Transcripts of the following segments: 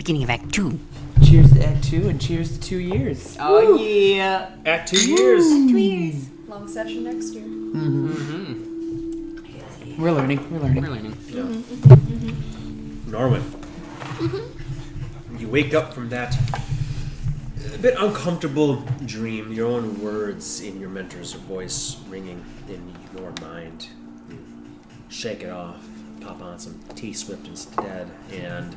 beginning of Act Two. Cheers to Act Two and cheers to two years. Oh yeah. At two years. Two years. Long session next year. Mm-hmm. We're learning. We're learning. We're learning. Norwin. Mm-hmm. Mm-hmm. You wake up from that a bit uncomfortable dream, your own words in your mentor's voice ringing in your mind. You shake it off, pop on some T Swift instead, and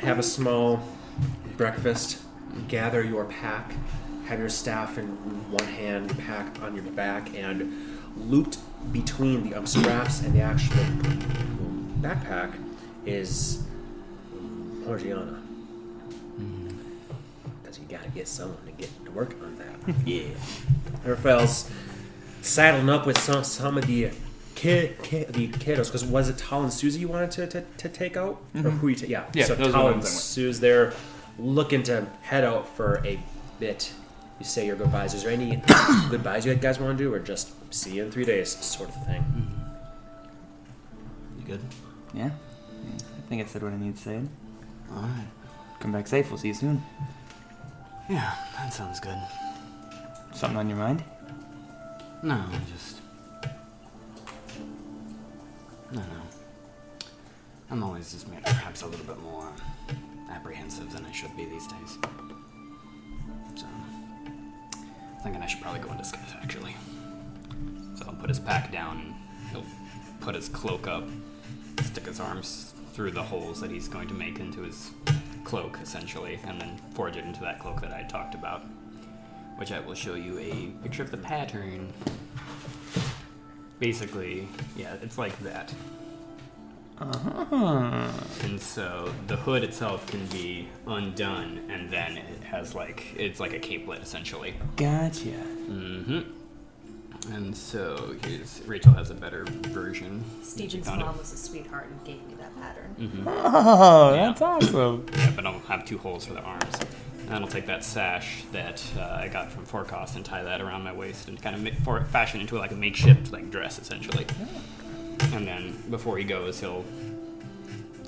have a small breakfast, gather your pack, have your staff in one hand, pack on your back, and looped between the um, straps and the actual backpack is Morgiana. Because you gotta get someone to get to work on that. yeah. Raphael's saddling up with some some of the kid, kid the kiddos. Because was it Tal and Susie you wanted to, to, to take out? Or mm-hmm. who you ta- yeah. Yeah, so those Tal and ones I went. Suze, they're looking to head out for a bit. You say your goodbyes. Is there any goodbyes you guys want to do, or just see you in three days, sort of thing? Mm-hmm. You good? Yeah. Yeah, I think I said what I need to say. Alright. Come back safe. We'll see you soon. Yeah, that sounds good. Something on your mind? No, just. No, no. I'm always just maybe perhaps a little bit more apprehensive than I should be these days. So, I'm thinking I should probably go in disguise actually. So I'll put his pack down he'll put his cloak up, stick his arms through the holes that he's going to make into his cloak essentially, and then forge it into that cloak that I talked about which I will show you a picture of the pattern. Basically, yeah, it's like that. Uh-huh. And so the hood itself can be undone, and then it has like it's like a capelet essentially. Gotcha. Mm-hmm. And so here's Rachel has a better version. She Steven's found it. mom was a sweetheart and gave me that pattern. Mhm. Oh, Yeah. that's awesome. Yeah, but I'll have two holes for the arms. And I'll take that sash that uh, I got from Forecast and tie that around my waist and kind of ma- for fashion into like a makeshift like dress essentially. And then before he goes, he'll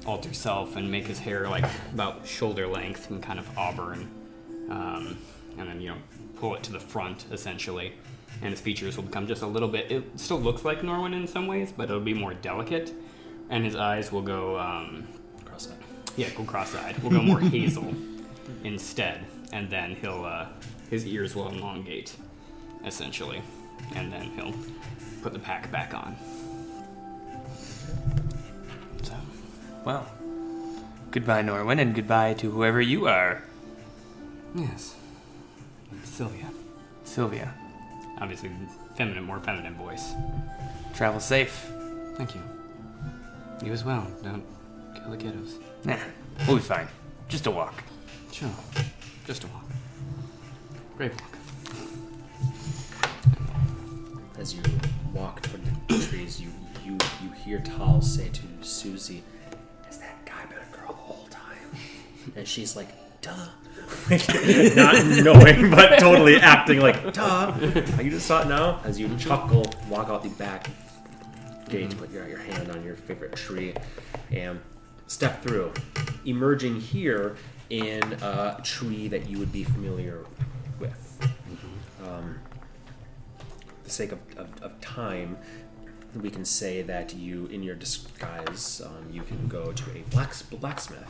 alter self and make his hair like about shoulder length and kind of auburn, um, and then you know pull it to the front essentially. And his features will become just a little bit. It still looks like Norwin in some ways, but it'll be more delicate. And his eyes will go. Um, Cross-eyed. yeah, go cross-eyed. We'll go more hazel instead, and then he'll uh, his ears will elongate, essentially, and then he'll put the pack back on. So, Well, goodbye, Norwin, and goodbye to whoever you are, yes, Sylvia. Sylvia. Obviously, feminine, more feminine voice. Travel safe. Thank you. You as well. Don't kill the kiddos. Nah, we'll be fine. Just a walk. Sure. Just a walk. Great walk. As you walk toward the trees, you you you hear Tal say to Susie, "Has that guy been a girl the whole time?" And she's like, "Duh." Not knowing, but totally acting like, "Duh." You just saw it now. As you chuckle, walk out the back gate, mm-hmm. put your your hand on your favorite tree, and step through, emerging here in a tree that you would be familiar with. Um, the sake of, of, of time, we can say that you, in your disguise, um, you can go to a blacks, blacksmith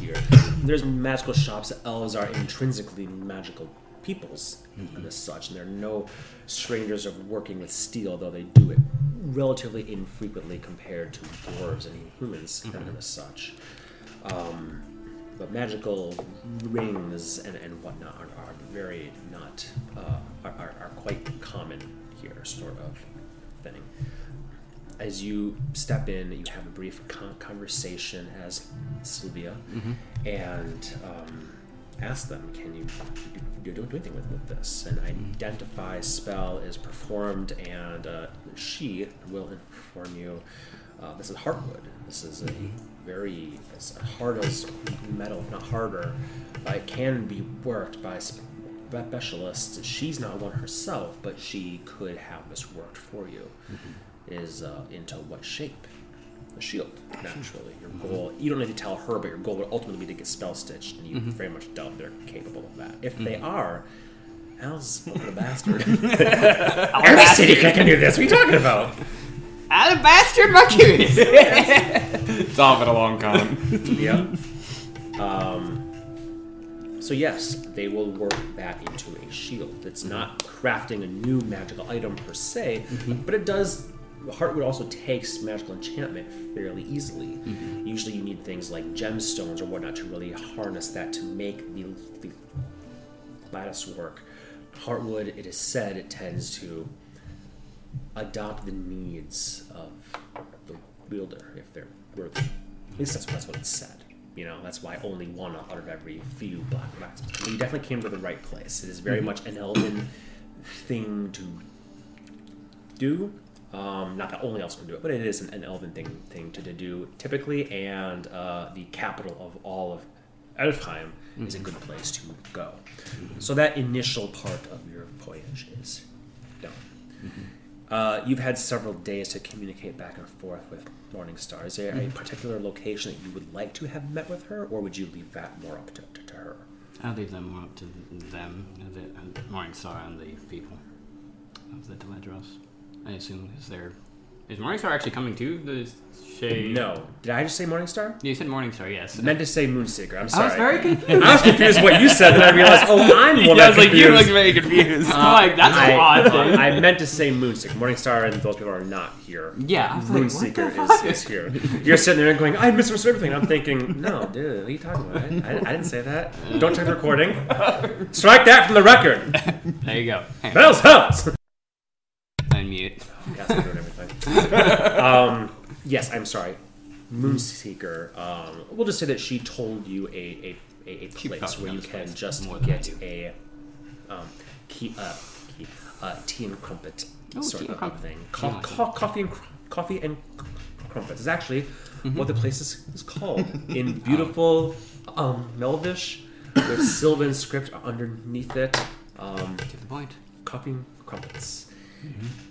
here. There's magical shops. Elves are intrinsically magical peoples, and as such, and there are no strangers of working with steel, though they do it relatively infrequently compared to dwarves and humans, and as such. Um, but magical rings and, and whatnot are, are very not uh, are, are, are quite common here, sort of thing. As you step in, you have a brief con- conversation as Sylvia, and um, ask them, "Can you, you don't do anything with, with this?" And identify spell is performed, and uh, she will inform you. Uh, this is heartwood. This is a very as hard as metal, if not harder. Uh, it can be worked by sp- specialists. She's not one herself, but she could have this worked for you. Is uh, into what shape a shield. Naturally, your goal. You don't need to tell her, but your goal would ultimately be to get spell stitched, and you very much doubt they're capable of that. If they are, Al's a bastard. Every city can do this. What are you talking about? The bastard, my. It's off at a long con. yeah. Um, so yes, they will work that into a shield. It's not crafting a new magical item per se, but it does. Heartwood also takes magical enchantment fairly easily. Usually, you need things like gemstones or whatnot to really harness that to make the, the lattice work. Heartwood, it is said, it tends to adopt the needs of the wielder if they're worthy. At least that's, that's what it's said. You know, that's why only one out of every few black blacksmiths. But you definitely came to the right place. It is very much an elven thing to do. Um, not that only elves can do it, but it is an, an elven thing thing to, to do typically, and uh, the capital of all of Elfheim is a good place to go. So that initial part of your voyage is done. Uh, you've had several days to communicate back and forth with Morningstar. Is there a particular location that you would like to have met with her, or would you leave that more up to, to, to her? I'll leave them more up to them, the and Morningstar and the people of the Deledros. I assume is there is Morningstar actually coming too? The Shay. No. Did I just say Morningstar? You said Morningstar, yes. I meant to say Moonseeker. I'm sorry. I was very confused. I was confused what you said, then I realized, oh, I'm one I was like, you look very confused. I'm like, that's I, odd. I meant to say Moonseeker. Morningstar and those people are not here. yeah, I was like, what the Moonseeker fuck? is, is here. You're sitting there going, I misunderstood everything. I'm thinking, no, dude, what are you talking about? I, I, didn't say that. Don't check the recording. Strike that from the record. There you go. Bells helps. unmute. Yes, I'm everything. um, yes, I'm sorry. Moonseeker. Um, we'll just say that she told you a, a, a, a place where you can place just more get a um, key, uh, key, uh, tea and crumpet Oh, sort of crumpet. thing. Co- I co- coffee and cr- coffee and cr- crumpets is actually Mm-hmm. what the place is, is called in beautiful um, Melvish with Sylvan script underneath it. Um, To the point. coffee and crumpets.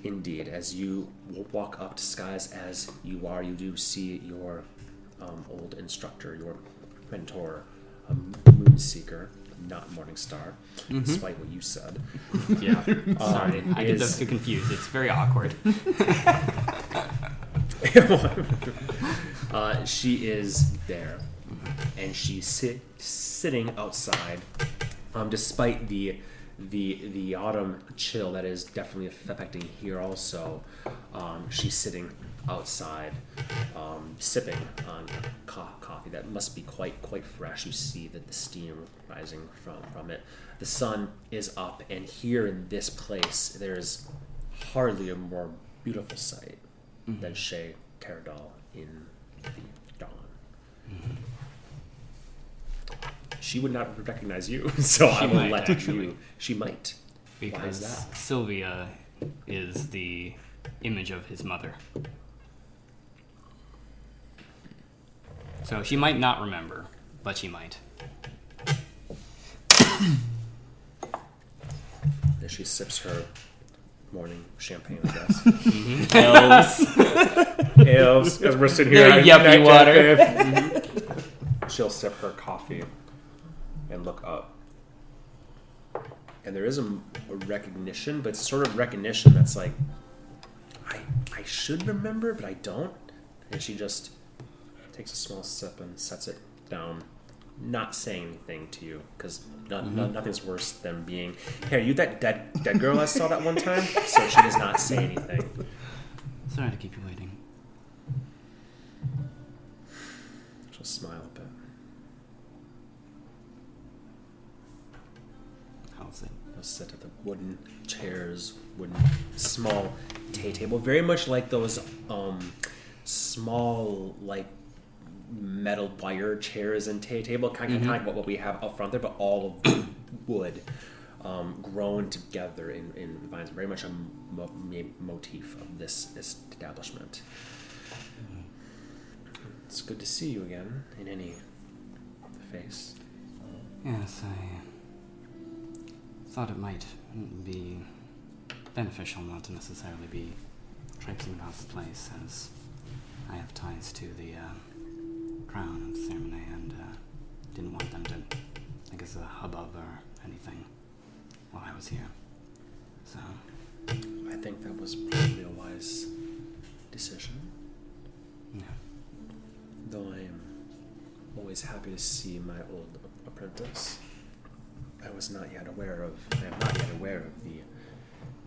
Indeed, as you walk up to skies as you are, you do see your um, old instructor, your mentor, um, Moonseeker, not Morningstar, despite what you said. Yeah. Sorry, I get those two confused. It's very awkward. uh, she is there, and she's sit, sitting outside, um, despite the the the autumn chill that is definitely affecting here. Also, um, she's sitting outside, um, sipping on co- coffee that must be quite quite fresh. You see that the steam rising from from it. The sun is up, and here in this place, there's hardly a more beautiful sight than Shea Caradal in the dawn. She would not recognize you, so I She will might, let actually. you. She might. Why is Because that? Sylvia is the image of his mother. So she might not remember, but she might. As she sips her morning champagne, I guess. Mm-hmm. Elves. Elves, as we're sitting here. Their at yuppie night water. cafe. She'll sip her coffee and look up. And there is a, a recognition, but it's sort of recognition that's like, I, I should remember, but I don't. And she just takes a small sip and sets it down, not saying anything to you, because no, no, mm-hmm. nothing's worse than being, hey, are you that dead, dead girl I saw that one time? So she does not say anything. Sorry to keep you waiting. She'll smile a bit. How's it? They'll sit at the wooden chairs, wooden small tea table, very much like those um, small like metal wire chairs and tea table, kind of, kind of like what we have up front there, but all of wood. Um, grown together in, in vines, very much a mo- mo- motif of this establishment. It's good to see you again in any face. Yes, I thought it might be beneficial not to necessarily be traipsing about the place, as I have ties to the uh, crown of Ceremania and uh, didn't want them to think it's a hubbub or anything while I was here. So, I think that was probably a wise decision. yeah. Though I am always happy to see my old apprentice, I was not yet aware of. I am not yet aware of the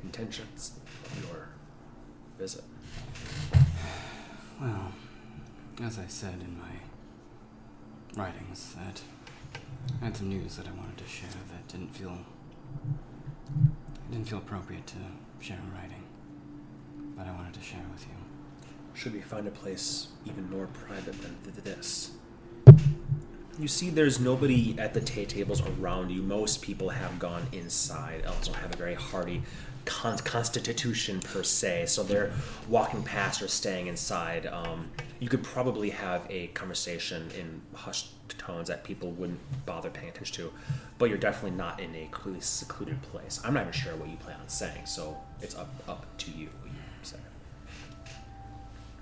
intentions of your visit. Well, as I said in my writings, that I had some news that I wanted to share that didn't feel it didn't feel appropriate to share in writing, but I wanted to share with you. Should we find a place even more private than th- this? You see, there's nobody at the tables around you. Most people have gone inside. Don't have a very hearty con- constitution per se, so they're walking past or staying inside. Um, you could probably have a conversation in hushed tones that people wouldn't bother paying attention to, but you're definitely not in a secluded place. I'm not even sure what you plan on saying, so it's up up to you what you say.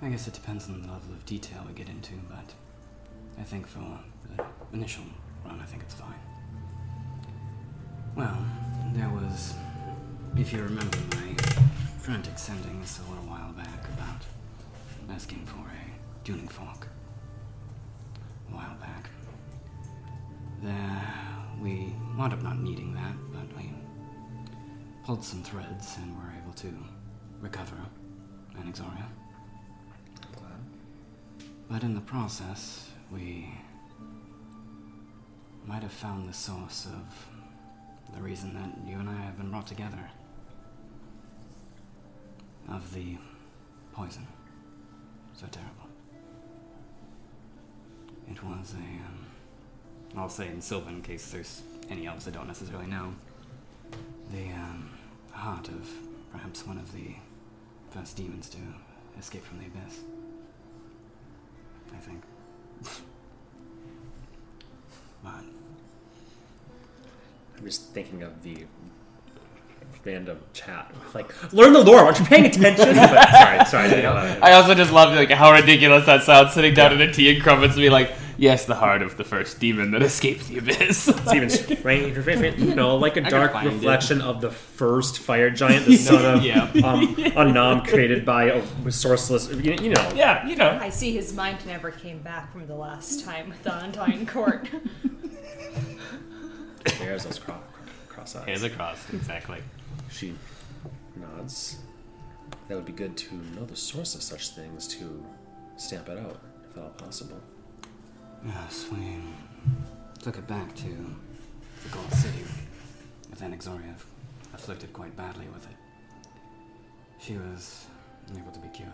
I guess it depends on the level of detail we get into, but I think for the initial run, I think it's fine. Well, there was, if you remember my frantic sendings a little while back about asking for a tuning fork. A while back. There, we wound up not needing that, but we pulled some threads and were able to recover Anixoria. But in the process, we might have found the source of the reason that you and I have been brought together. Of the poison. So terrible. It was a, um, I'll say in Sylvan in case there's any elves that don't necessarily know, the um, heart of perhaps one of the first demons to escape from the abyss. I think. but I'm just thinking of the random chat. Like, learn the lore. Aren't you paying attention? But, sorry, sorry. I didn't know that. I also just love like how ridiculous that sounds. Sitting down in a tea and crumpets, and be like, "Yes, the heart of the first demon that escaped the abyss." It's even strange, you know, like a dark find it. reflection of the first fire giant, the son of Yeah. um, Anam, created by a sourceless. You, you know, yeah, you know. I see his mind never came back from the last time with the Undying Court. There's those cross, cross eyes. Here's a cross, exactly. She nods. That would be good to know the source of such things to stamp it out, if at all possible. yes, we took it back to the Gold City with Anixoria afflicted quite badly with it. She was able to be cured,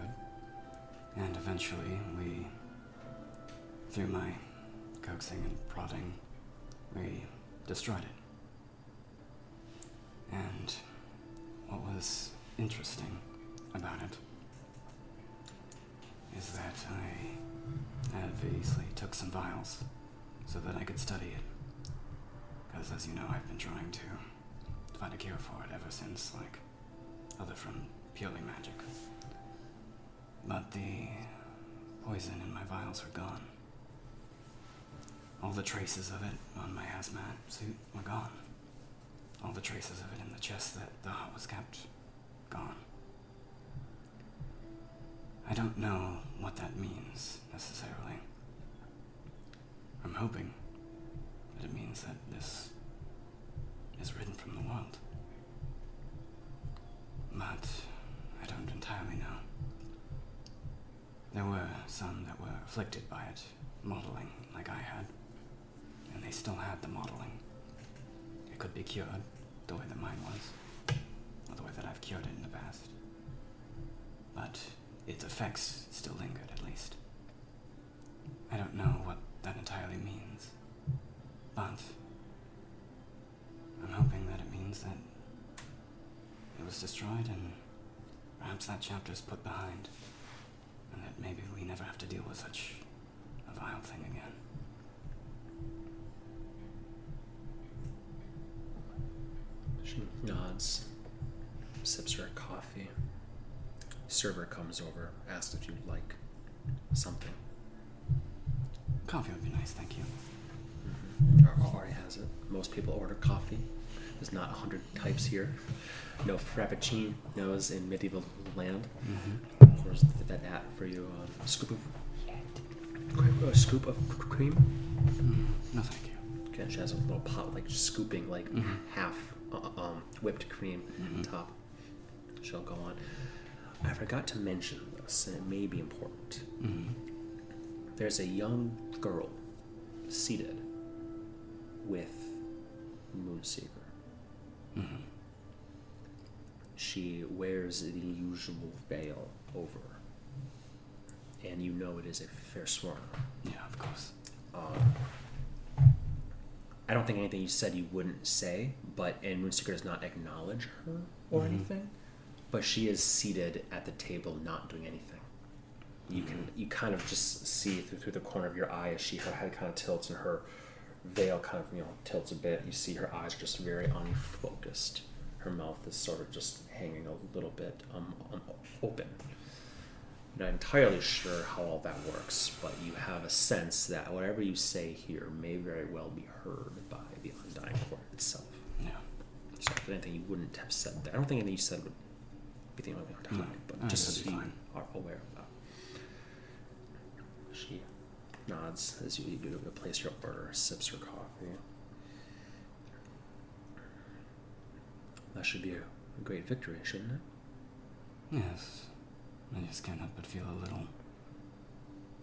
and eventually we, through my coaxing and prodding, we destroyed it. And what was interesting about it is that I obviously took some vials so that I could study it. Because, as you know, I've been trying to find a cure for it ever since, like, other from purely magic. But the poison in my vials were gone. All the traces of it on my hazmat suit were gone. All the traces of it in the chest that the heart was kept, gone. I don't know what that means necessarily. I'm hoping that it means that this is written from the world. But I don't entirely know. There were some that were afflicted by it, modeling like I had, and they still had the modeling. It could be cured the way that mine was, or the way that I've cured it in the past. But its effects still lingered, at least. I don't know what that entirely means, but I'm hoping that it means that it was destroyed and perhaps that chapter is put behind, and that maybe we never have to deal with such a vile thing again. She nods, sips her coffee. Server comes over, asks if you'd like something. Coffee would be nice, thank you. Mm-hmm. Or already has it. Most people order coffee. There's not a hundred types here. No frappuccinos in medieval land. Mm-hmm. Of course, fit that at for you. Um, a scoop of a uh, scoop of cream. Mm, no, thank you. Okay, she has a little pot, like scooping, like mm-hmm. half uh, um, whipped cream on top. She'll go on. I forgot to mention this, and it may be important. There's a young girl seated with Moonseeker. She wears the usual veil over, and you know it is a fair swarm. Yeah, of course. I don't think anything you said you wouldn't say, but and Moonseeker does not acknowledge her or anything. But she is seated at the table, not doing anything. You can you kind of just see through, through the corner of your eye as she her head kind of tilts and her veil kind of you know tilts a bit. You see her eyes just very unfocused. Her mouth is sort of just hanging a little bit um, um open. You're not entirely sure how all that works, but you have a sense that whatever you say here may very well be heard by the Undying Court itself. If anything, you wouldn't have said that. I don't think anything you said would be the only thing to hide, but No, just so be you fine. are aware of that. She nods as you, you place your order, sips her coffee. That should be a, a great victory, shouldn't it? Yes. I just can't help but feel a little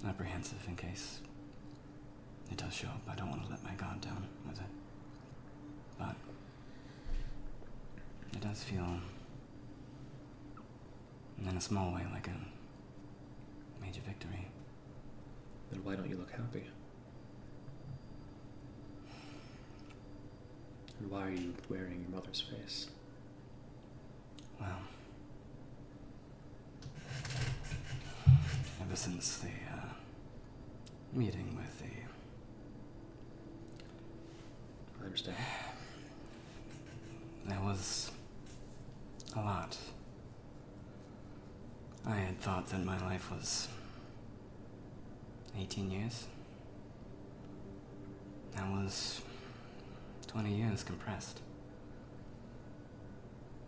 apprehensive in case it does show up. I don't want to let my guard down with it. But it does feel, in a small way, like a major victory. Then why don't you look happy? And why are you wearing your mother's face? Well, ever since the uh, meeting with the I understand. There was a lot. I had thought that my life was 18 years. That was 20 years compressed.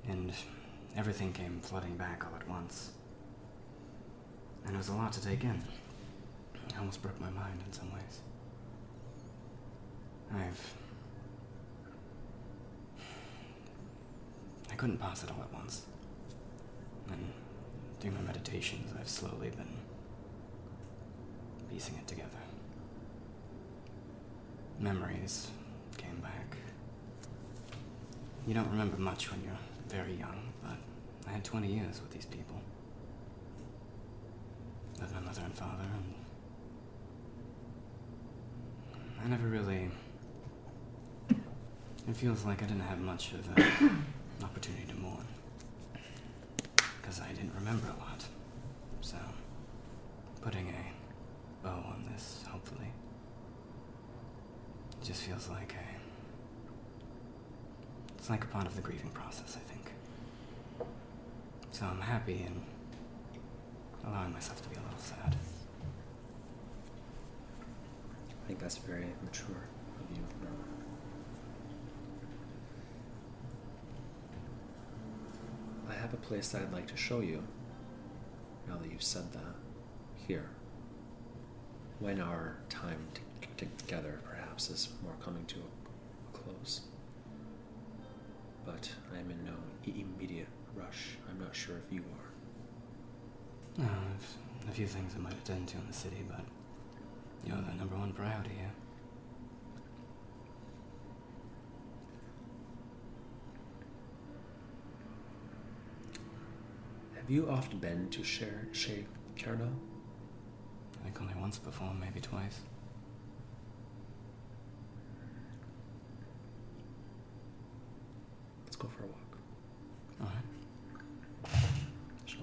And everything came flooding back all at once. And it was a lot to take in. It almost broke my mind in some ways. I've couldn't pass it all at once. And through my meditations, I've slowly been piecing it together. Memories came back. You don't remember much when you're very young, but I had 20 years with these people. With my mother and father, and I never really. It feels like I didn't have much of an opportunity to mourn. Because I didn't remember a lot. So, putting a bow on this, hopefully, just feels like a. It's like a part of the grieving process, I think. So I'm happy in allowing myself to be a little sad. I think that's very mature of you. Norma. I have a place that I'd like to show you. Now that you've said that, here. When our time together perhaps is more coming to a close. But I am in no immediate rush. I'm not sure if you are. Uh, no, I've a few things I might attend to in the city, but you're the number one priority here. Have you often been to Chez Chez Carnot? I think only once before, maybe twice. Let's go for a walk. Alright. She'll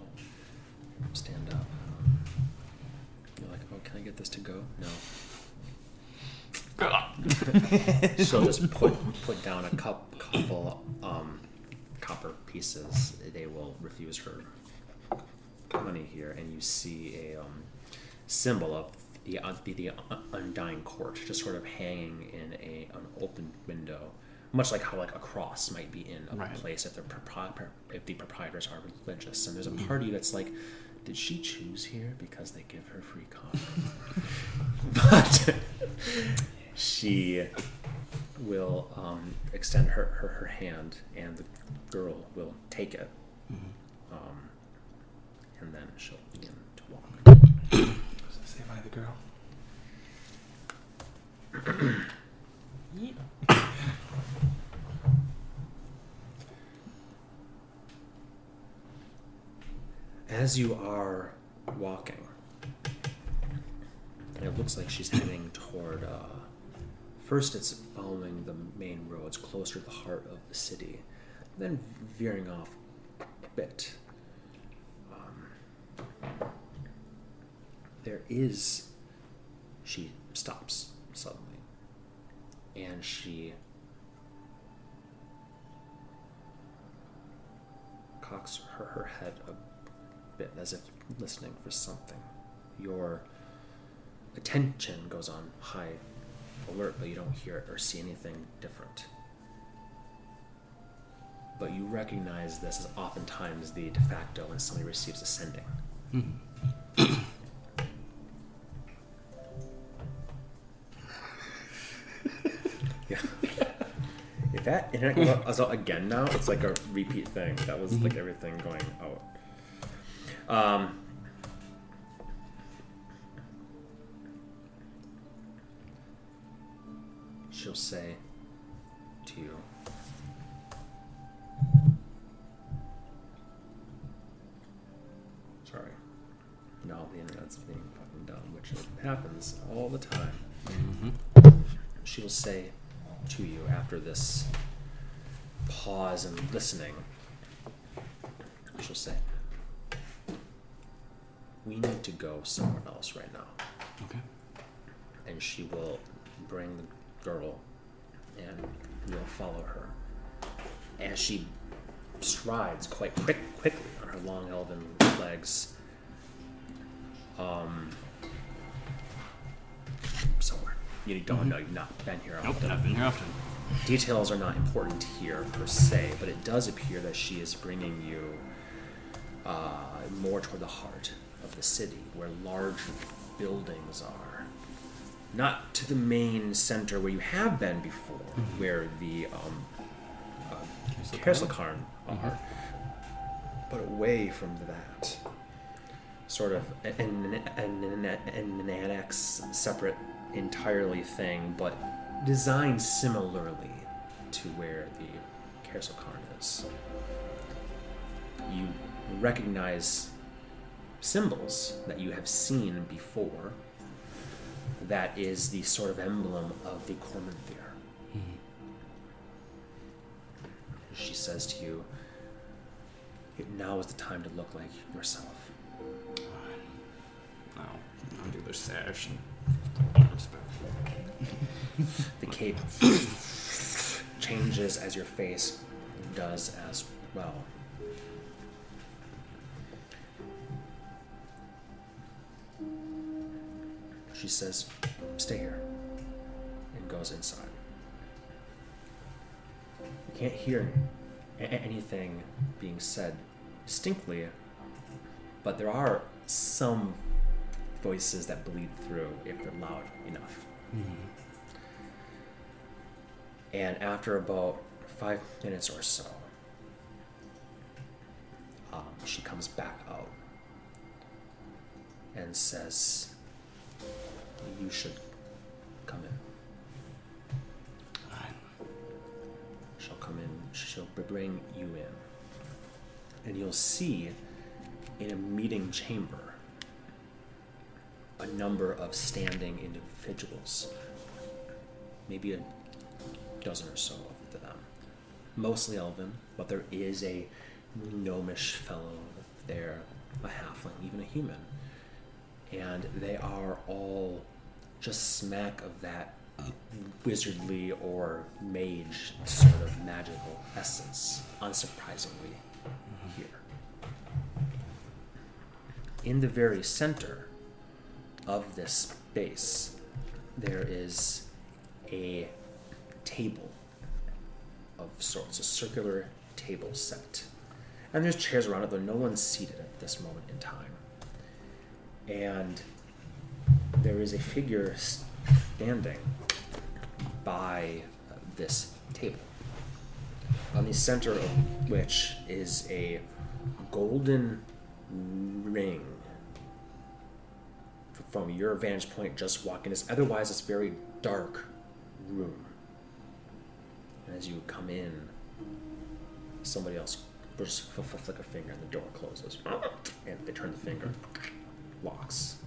stand up. You're like, oh, can I get this to go? No. She'll just put put down a cup, couple um, copper pieces. They will refuse her here, and you see a um, symbol of the uh, the, the undying court, just sort of hanging in a an open window, much like how like a cross might be in a Right. place if the propri- if the proprietors are religious. And there's a party that's like, did she choose here because they give her free coffee? but she will um, extend her, her, her hand, and the girl will take it. Um, and then she'll begin to walk. Say by the girl. As you are walking, and it looks like she's heading toward. Uh, first, it's following the main roads closer to the heart of the city, then veering off a bit. There is. She stops suddenly, and she cocks her, her head a bit as if listening for something. Your attention goes on high alert, but you don't hear it or see anything different. But you recognize this as oftentimes the de facto when somebody receives a sending. Yeah. If that internet goes out- goes out again now, it's like a repeat thing. That was like everything going out. Um, she'll say to you, No, the internet's being fucking dumb, which happens all the time. Mm-hmm. She will say to you after this pause and listening, she'll say, We need to go somewhere else right now. Okay. And she will bring the girl and you'll follow her. As she strides quite quick, quickly on her long elven legs, um, somewhere. You don't know, you've not been here Nope, often. I've been here often. Details are not important here per se, but it does appear that she is bringing you uh, more toward the heart of the city, where large buildings are. Not to the main center where you have been before, where the um, uh, Kerslakarn are, but away from that. Sort of an, an, an, an annex, separate entirely thing, but designed similarly to where the Kerslakarn is. You recognize symbols that you have seen before. That is the sort of emblem of the Cormanthir. Hmm. She says to you, now is the time to look like yourself. Now, I'll do the sash. and. The cape changes as your face does as well. She says, Stay here, and goes inside. You can't hear a- anything being said distinctly, but there are some voices that bleed through if they're loud enough. And after about five minutes or so, um, she comes back out and says, You should come in. She'll come in, she'll bring you in. And you'll see in a meeting chamber a number of standing individuals, maybe a dozen or so of them. Mostly elven, but there is a gnomish fellow there, a halfling, even a human. And they are all just smack of that wizardly or mage sort of magical essence, unsurprisingly, mm-hmm. here. In the very center of this space, there is a table of sorts, a circular table set. And there's chairs around it, though no one's seated at this moment in time. And there is a figure standing by this table, on the center of which is a golden ring. From your vantage point, just walking this, otherwise, it's very dark room. And as you come in, somebody else just flick a finger and the door closes. And they turn the finger, locks.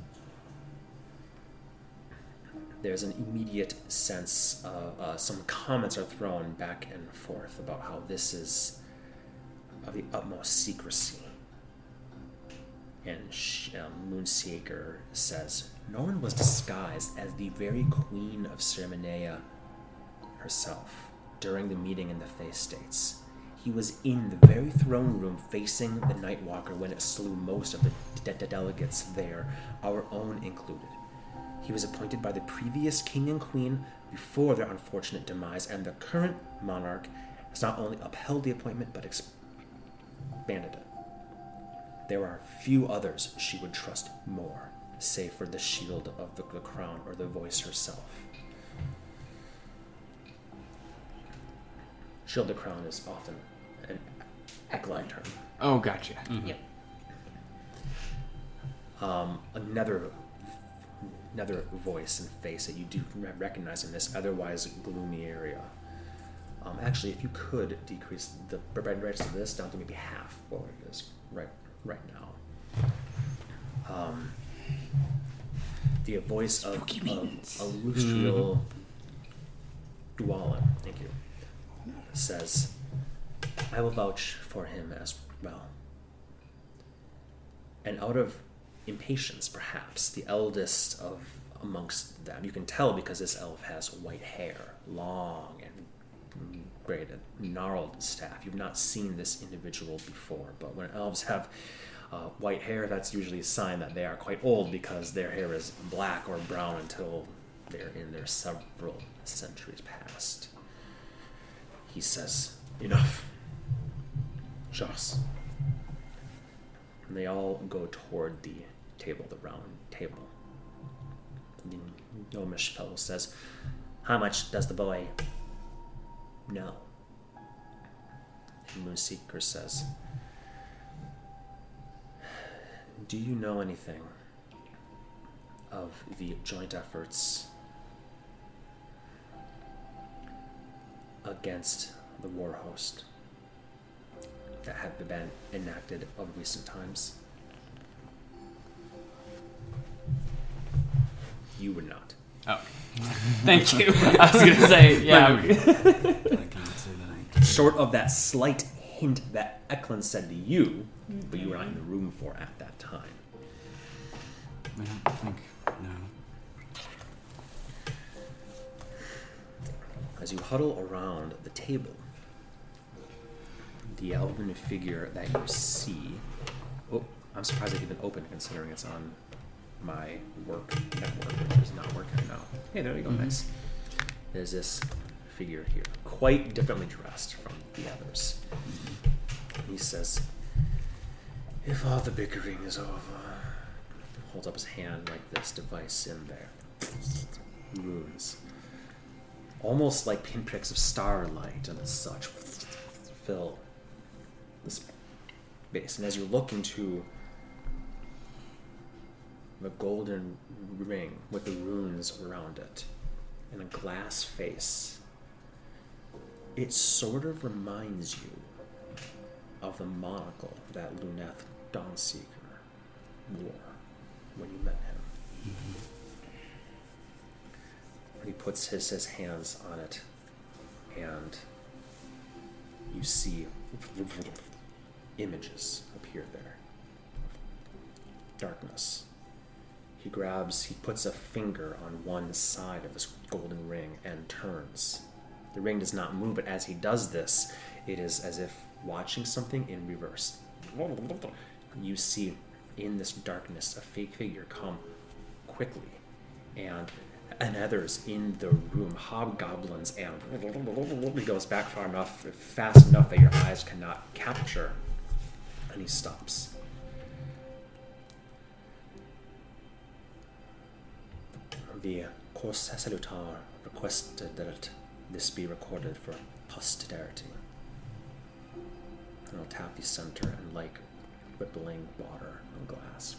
There's an immediate sense of uh, some comments are thrown back and forth about how this is of the utmost secrecy. And sh- um, Moonseeker says, Norn was disguised as the very queen of Ceremania herself during the meeting in the Fae States. He was in the very throne room facing the Nightwalker when it slew most of the de- de- delegates there, our own included. He was appointed by the previous king and queen before their unfortunate demise, and the current monarch has not only upheld the appointment but expanded it. There are few others she would trust more, save for the shield of the, the crown or the voice herself. Shield the crown is often an ecline term. Oh, gotcha. Yep. um, another another voice and face that you do recognize in this otherwise gloomy area. Um, actually, if you could decrease the brightness of this down to maybe half what it is right right now. Um, the voice of, of Alustriel Dualan, thank you, says, I will vouch for him as well. And out of impatience, perhaps, the eldest of amongst them, you can tell because this elf has white hair, long and braided, gnarled staff. You've not seen this individual before, but when elves have uh, white hair, that's usually a sign that they are quite old because their hair is black or brown until they're in their several centuries past. He says, Enough. Joss. And they all go toward the table, the round table. The gnomish fellow says, How much does the boy know? And Moonseeker says, Do you know anything of the joint efforts against the war host that have been enacted of recent times? You would not. Oh, thank you. I was gonna say, yeah. I cannot say that I. Short of that slight hint that Eklund said to you, but you were not in the room for at that time. I don't think. No. As you huddle around the table, the elven figure that you see. Oh, I'm surprised it even opened considering it's on my work network, which is not working right now. Hey, there you go, mm-hmm. nice. There's this figure here, quite differently dressed from the others. He says, If all the bickering is over, holds up his hand like this device in there. Runes almost like pinpricks of starlight and such fill this space. And as you look into the golden ring with the runes around it and a glass face, it sort of reminds you of the monocle that Luneth Dawnseeker wore when you met him. Mm-hmm. He puts his, his hands on it, and you see images appear there. Darkness. He grabs, he puts a finger on one side of this golden ring and turns. The ring does not move, but as he does this, it is as if watching something in reverse. You see in this darkness a fake figure come quickly, and and others in the room, hobgoblins, and he goes back far enough, fast enough that your eyes cannot capture, and he stops. The Corsa Salutar requested that this be recorded for posterity. And I'll tap the center and like rippling water on glass.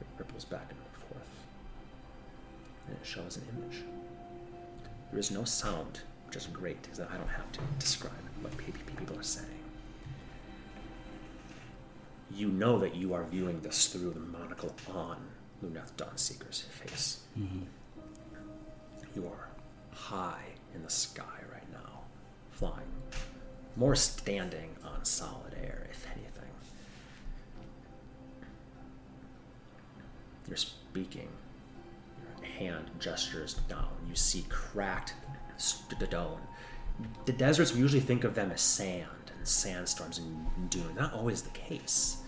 It ripples back and forth. And it shows an image. There is no sound, which is great because I don't have to describe what pe- pe- people are saying. You know that you are viewing this through the monocle on Luneth Dawnseeker's face. Mm-hmm. You are high in the sky right now, flying. More standing on solid air, if anything. You're speaking. Your hand gestures down. You see cracked stone. The deserts, we usually think of them as sand and sandstorms and dune. Not always the case.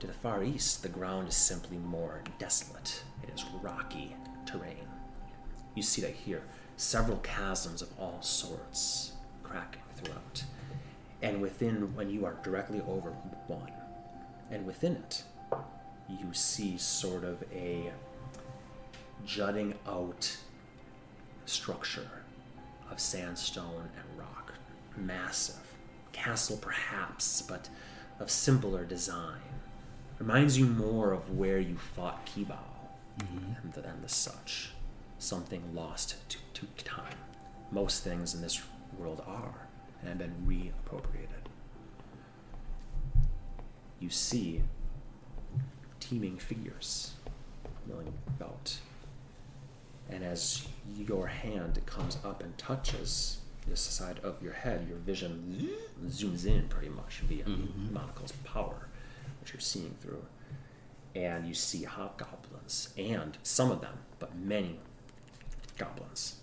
To the far east, the ground is simply more desolate. It is rocky terrain. You see that here, several chasms of all sorts cracking throughout. And within, when you are directly over one, and within it, you see sort of a jutting out structure of sandstone and rock. Massive. Castle, perhaps, but of simpler design. Reminds you more of where you fought Kibao and, the, and the such. Something lost to, to time. Most things in this world are and have been reappropriated. You see teeming figures milling about. And as your hand comes up and touches this side of your head, your vision zooms in pretty much via mm-hmm. Monocle's power, which you're seeing through. And you see hobgoblins, and some of them, but many goblins,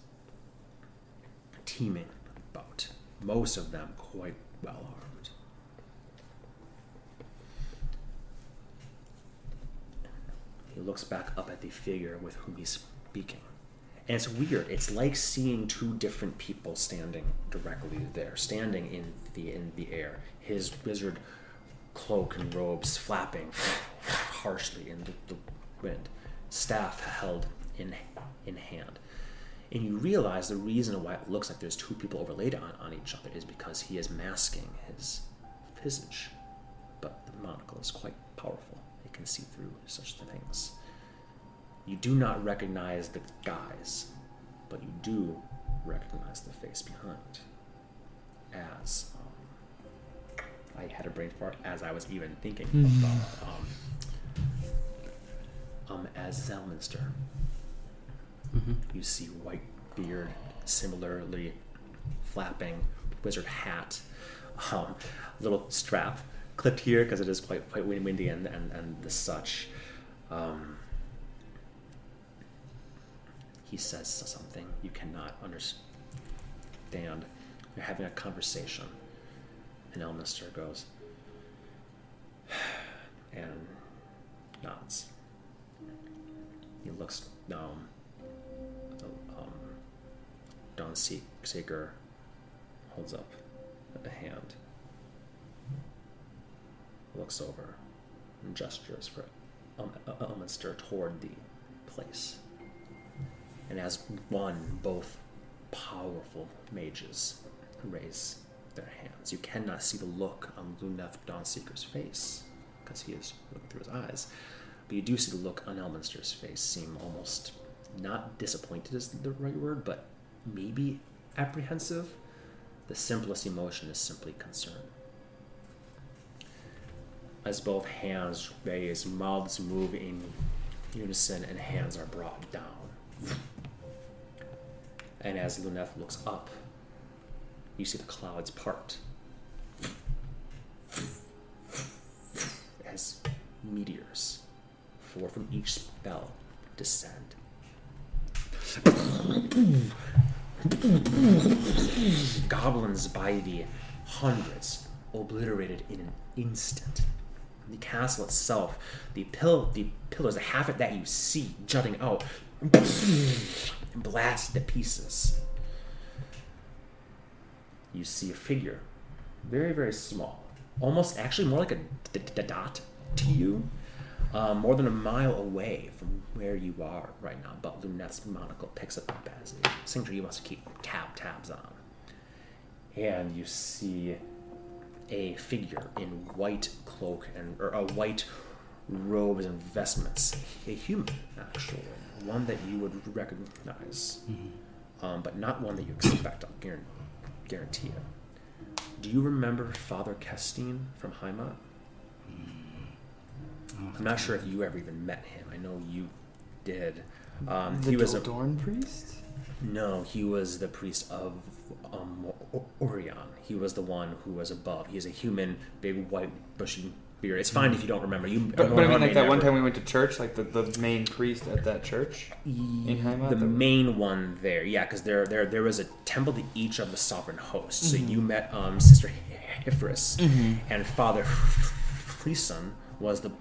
teeming about. Most of them quite well armed. He looks back up at the figure with whom he's speaking. And it's weird. It's like seeing two different people standing directly there, standing in the in the air. His wizard cloak and robes flapping harshly in the, the wind, staff held in in hand. And you realize the reason why it looks like there's two people overlaid on, on each other is because he is masking his visage. But the monocle is quite powerful. It can see through such things. You do not recognize the guise, but you do recognize the face behind. As um, I had a brain fart as I was even thinking about um, um, as Elminster. You see white beard, similarly flapping wizard hat, um, little strap clipped here because it is quite quite windy and and, and the such. Um, he says something you cannot understand. You're having a conversation, and Elminster goes and nods. He looks. Um, Don Se- holds up a hand, looks over, and gestures for um, Elminster toward the place. And as one, both powerful mages raise their hands. You cannot see the look on Luneth Dawnseeker's face because he is looking through his eyes. But you do see the look on Elminster's face seem almost not disappointed is the right word, but maybe apprehensive. The simplest emotion is simply concern. As both hands raise, mouths move in unison, and hands are brought down. And as Luneth looks up, you see the clouds part. As meteors, four from each spell, descend. Goblins by the hundreds, obliterated in an instant. the castle itself, the pill, the pillars, the half of that you see jutting out, blasted to pieces. You see a figure, very very small, almost actually more like a d- d- dot to you, um, more than a mile away from where you are right now. But Luneth's monocle picks it up as a signature you must keep tab tabs on and you see a figure in white cloak and or a white robes and vestments. A human, actually, one that you would recognize, um, but not one that you expect. I'll guarantee, guarantee it. Do you remember Father Kestine from Heimat? I'm not sure if you ever even met him. I know you did. Um, The he was a Dorn priest? no, he was the priest of um, Aureon. He was the one who was above. He's a human, big white bushy beard. It's fine if you don't remember. You, But, but I mean, like that one time we went to church, like the, the main priest at that church in Heimat. the the- main one there, yeah, because there, there, there was a temple to each of the sovereign hosts. Mm-hmm. So you met um, Sister Hiphrus, and Father Fleeson was the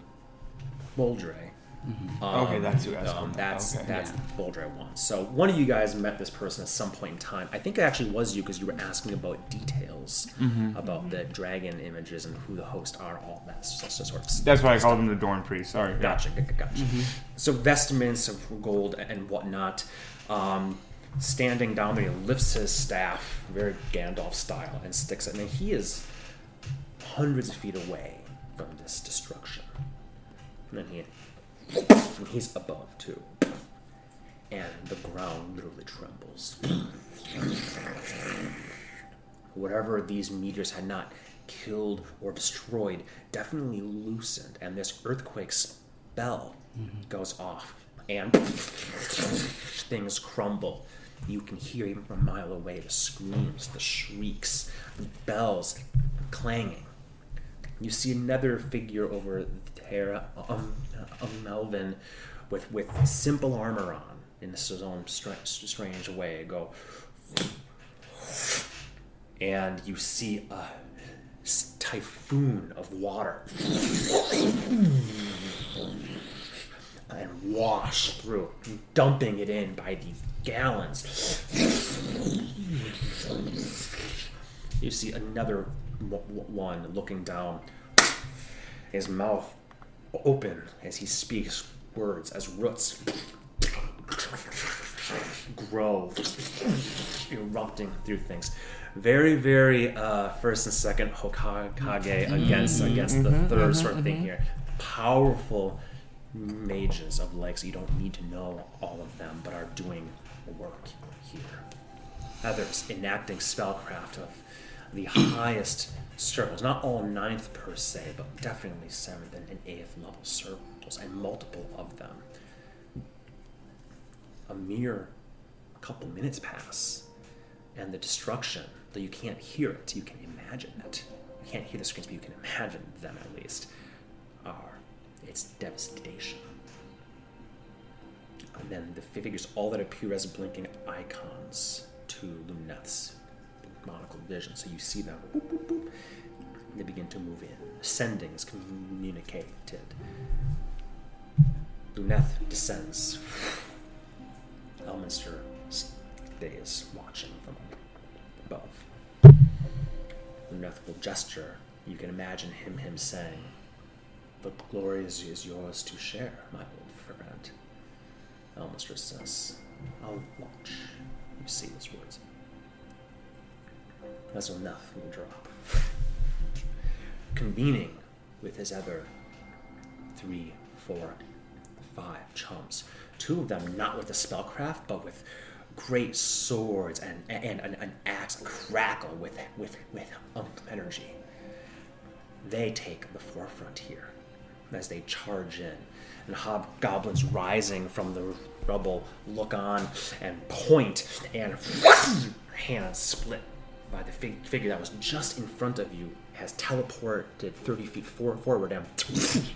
Boldrei. Um, Mm-hmm. Okay, that's who I was um. That's Okay, that's yeah. the Boldrei one. So one of you guys met this person at some point in time. I think it actually was you because you were asking about details Mm-hmm. about the dragon images and who the hosts are, all that so, so sort of stuff. That's why I called him the Dorn priest. Sorry. yeah. Gotcha, g- g- gotcha. So vestments of gold and whatnot. Um, standing down there, he lifts his staff, very Gandalf style, and sticks it. And he is hundreds of feet away from this destruction. And then he, and he's above too. And the ground literally trembles. Whatever these meteors had not killed or destroyed definitely loosened, and this earthquake spell mm-hmm. goes off, and things crumble. You can hear even from a mile away the screams, the shrieks, the bells clanging. You see another figure over there, um, um, Melvin, with with simple armor on in his own strange way. Go and you see a typhoon of water and wash through, dumping it in by the gallons. You see another one looking down, his mouth open as he speaks words as roots grow, erupting through things. Very, very uh, first and second Hokage against against the mm-hmm, third mm-hmm, sort of thing mm-hmm. here. Powerful mages of legs. You don't need to know all of them, but are doing work here. Others enacting spellcraft of the highest circles, not all ninth per se, but definitely seventh and, eighth level circles, and multiple of them a mere couple minutes pass, and the destruction, though you can't hear it, you can imagine it. You can't hear the screams, but you can imagine them at least, are its devastation. And then the figures, all that appear as blinking icons to Luneth's monocle vision. So you see them, boop, boop, boop, they begin to move in. Sending is communicated. Luneth descends. Elminster stays watching from above. Luneth will gesture. You can imagine him him saying, The glory is, is yours to share, my old friend. Elminster says, I'll watch. You see his words. That's enough will drop. Convening with his other three, four, five chums. Two of them not with the spellcraft, but with great swords and and, an axe crackle with with with energy. They take the forefront here as they charge in, and hobgoblins rising from the rubble look on and point, and hands split by the fig- figure that was just in front of you has teleported 30 feet for- forward and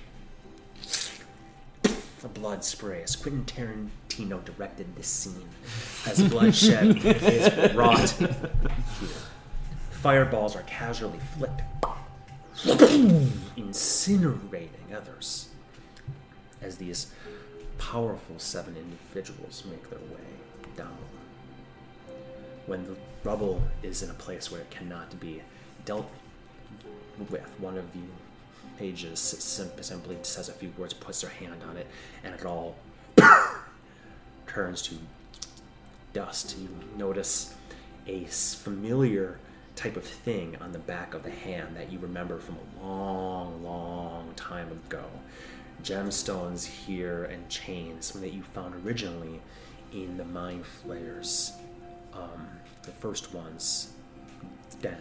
the blood sprays. Quentin Tarantino directed this scene as bloodshed is wrought here. Fireballs are casually flipped incinerating others as these powerful seven individuals make their way down. When the rubble is in a place where it cannot be dealt with, one of the pages sim- simply says a few words, puts their hand on it, and it all turns to dust. You notice a familiar type of thing on the back of the hand that you remember from a long, long time ago. Gemstones here and chains something that you found originally in the Mind Flayers. Um, the first ones, den.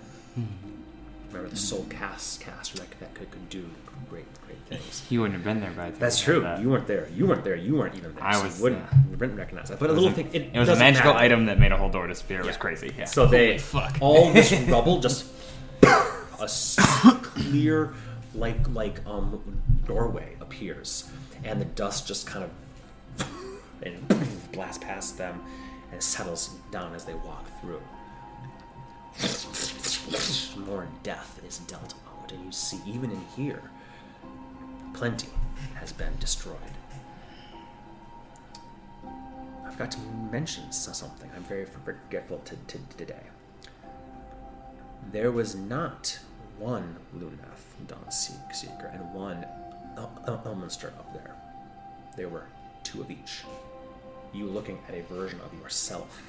Remember the soul cast caster that, that could, could do great, great things. He wouldn't have been there by the. That's true. that. You weren't there. You weren't there. You weren't even there. I so was you wouldn't, there. you wouldn't recognize that. But a It was little a- thing. It, It was a magical matter. item that made a whole door disappear. It was crazy. Yeah. So they, fuck. all this rubble, just a clear, like like um doorway appears, and the dust just kind of and blasts past them, and settles down as they walk through. More death is dealt out, and you see even in here, plenty has been destroyed. I've got to mention something. I'm very forgetful to, to today. There was not one Luneth Dawn Seek- Seeker and one El- El- Elminster up there. There were two of each. You looking at a version of yourself.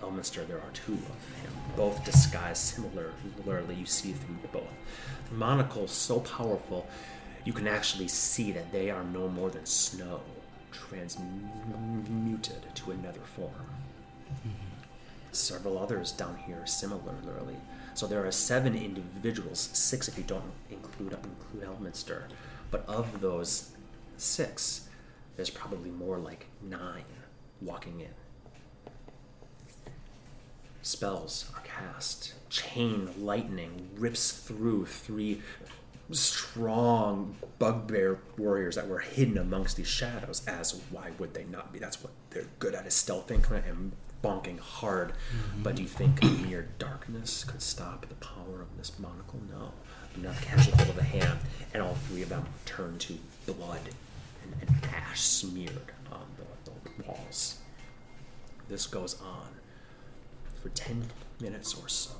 Oh, Elminster, there are two of him, both disguised similarly. You see through both. The monocle's so powerful, you can actually see that they are no more than snow, transmuted to another form mm-hmm. several others down here similarly. So there are seven individuals, six if you don't include include Elminster. But of those six, there's probably more like nine walking in. Spells are cast. Chain lightning rips through three strong bugbear warriors that were hidden amongst these shadows. As why would they not be? That's what they're good at is stealthing and bonking hard. Mm-hmm. But do you think mere darkness could stop the power of this monocle? No. Enough catch a hold of the hand, and all three of them turn to blood and, and ash smeared on the, the walls. This goes on for 10 minutes or so.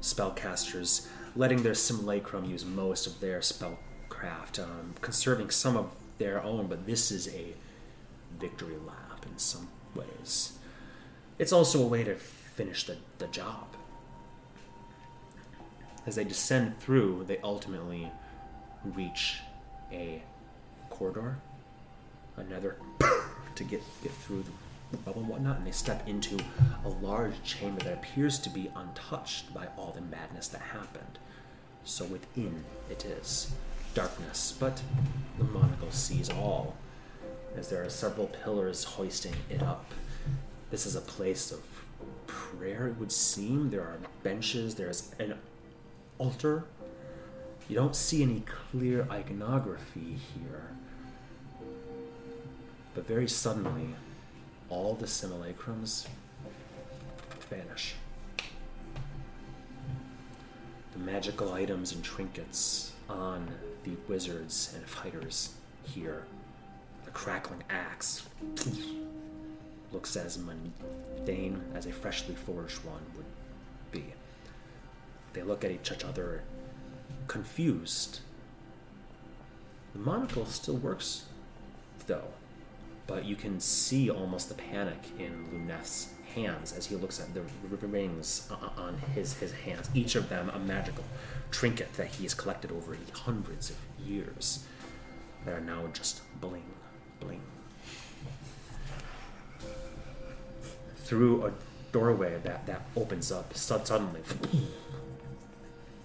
Spellcasters letting their simulacrum use most of their spellcraft, um, conserving some of their own, but this is a victory lap in some ways. It's also a way to finish the, the job. As they descend through, they ultimately reach a corridor, another to get, get through the bubble and whatnot, and they step into a large chamber that appears to be untouched by all the madness that happened. So within it is darkness, but the monocle sees all, as there are several pillars hoisting it up. This is a place of prayer, it would seem. There are benches, there's an altar. You don't see any clear iconography here. But very suddenly, all the simulacrums vanish. The magical items and trinkets on the wizards and fighters here, the crackling axe, looks as mundane as a freshly forged one would be. They look at each other confused. The monocle still works, though, but you can see almost the panic in Luneth's hands as he looks at the rings uh, uh, on his, his hands, each of them a magical trinket that he has collected over hundreds of years that are now just bling, bling. Through a doorway that, that opens up suddenly,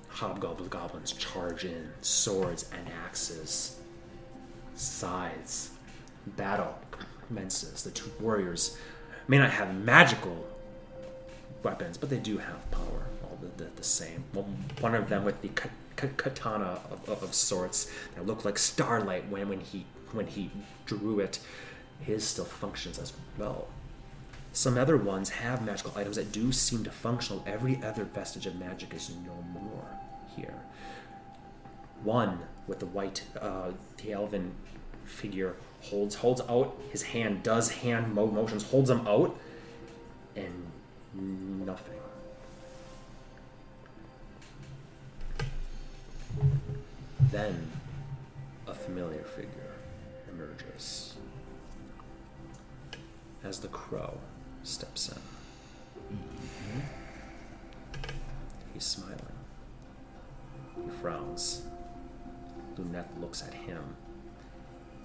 hobgoblin goblins charge in, swords and axes, scythes, battle commences. The two warriors may not have magical weapons, but they do have power, all the, the, the same. One, of them with the ka- ka- katana of, of, of sorts that looked like starlight when, when he when he drew it, his still functions as well. Some other ones have magical items that do seem to function. Every other vestige of magic is no more here. One with the white, uh, the elven figure holds holds out his hand, does hand mo- motions, holds them out, and nothing. Then a familiar figure emerges as the crow steps in. He's smiling. He frowns. Luneth looks at him.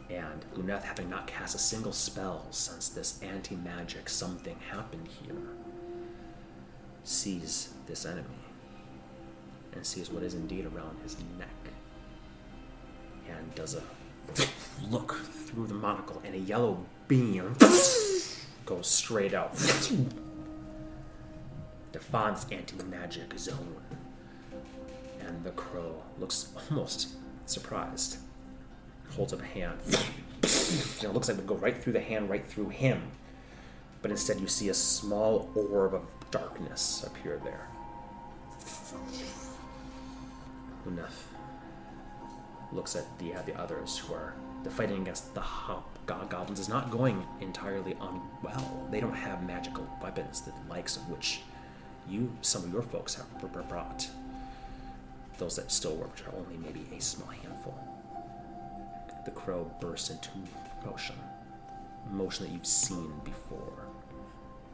And Luneth, having not cast a single spell since this anti magic something happened here, sees this enemy and sees what is indeed around his neck and does a look through the monocle and a yellow beam goes straight out defines anti-magic zone. And the crow looks almost surprised holds up a hand know, it looks like it would go right through the hand right through him but instead you see a small orb of darkness appear there Luneth looks at the the others who are the fighting against the hobgoblins is not going entirely unwell. They don't have magical weapons, the likes of which you, some of your folks, have br- br- brought. Those that still work, are only maybe a small handful. The crow bursts into motion, motion that you've seen before,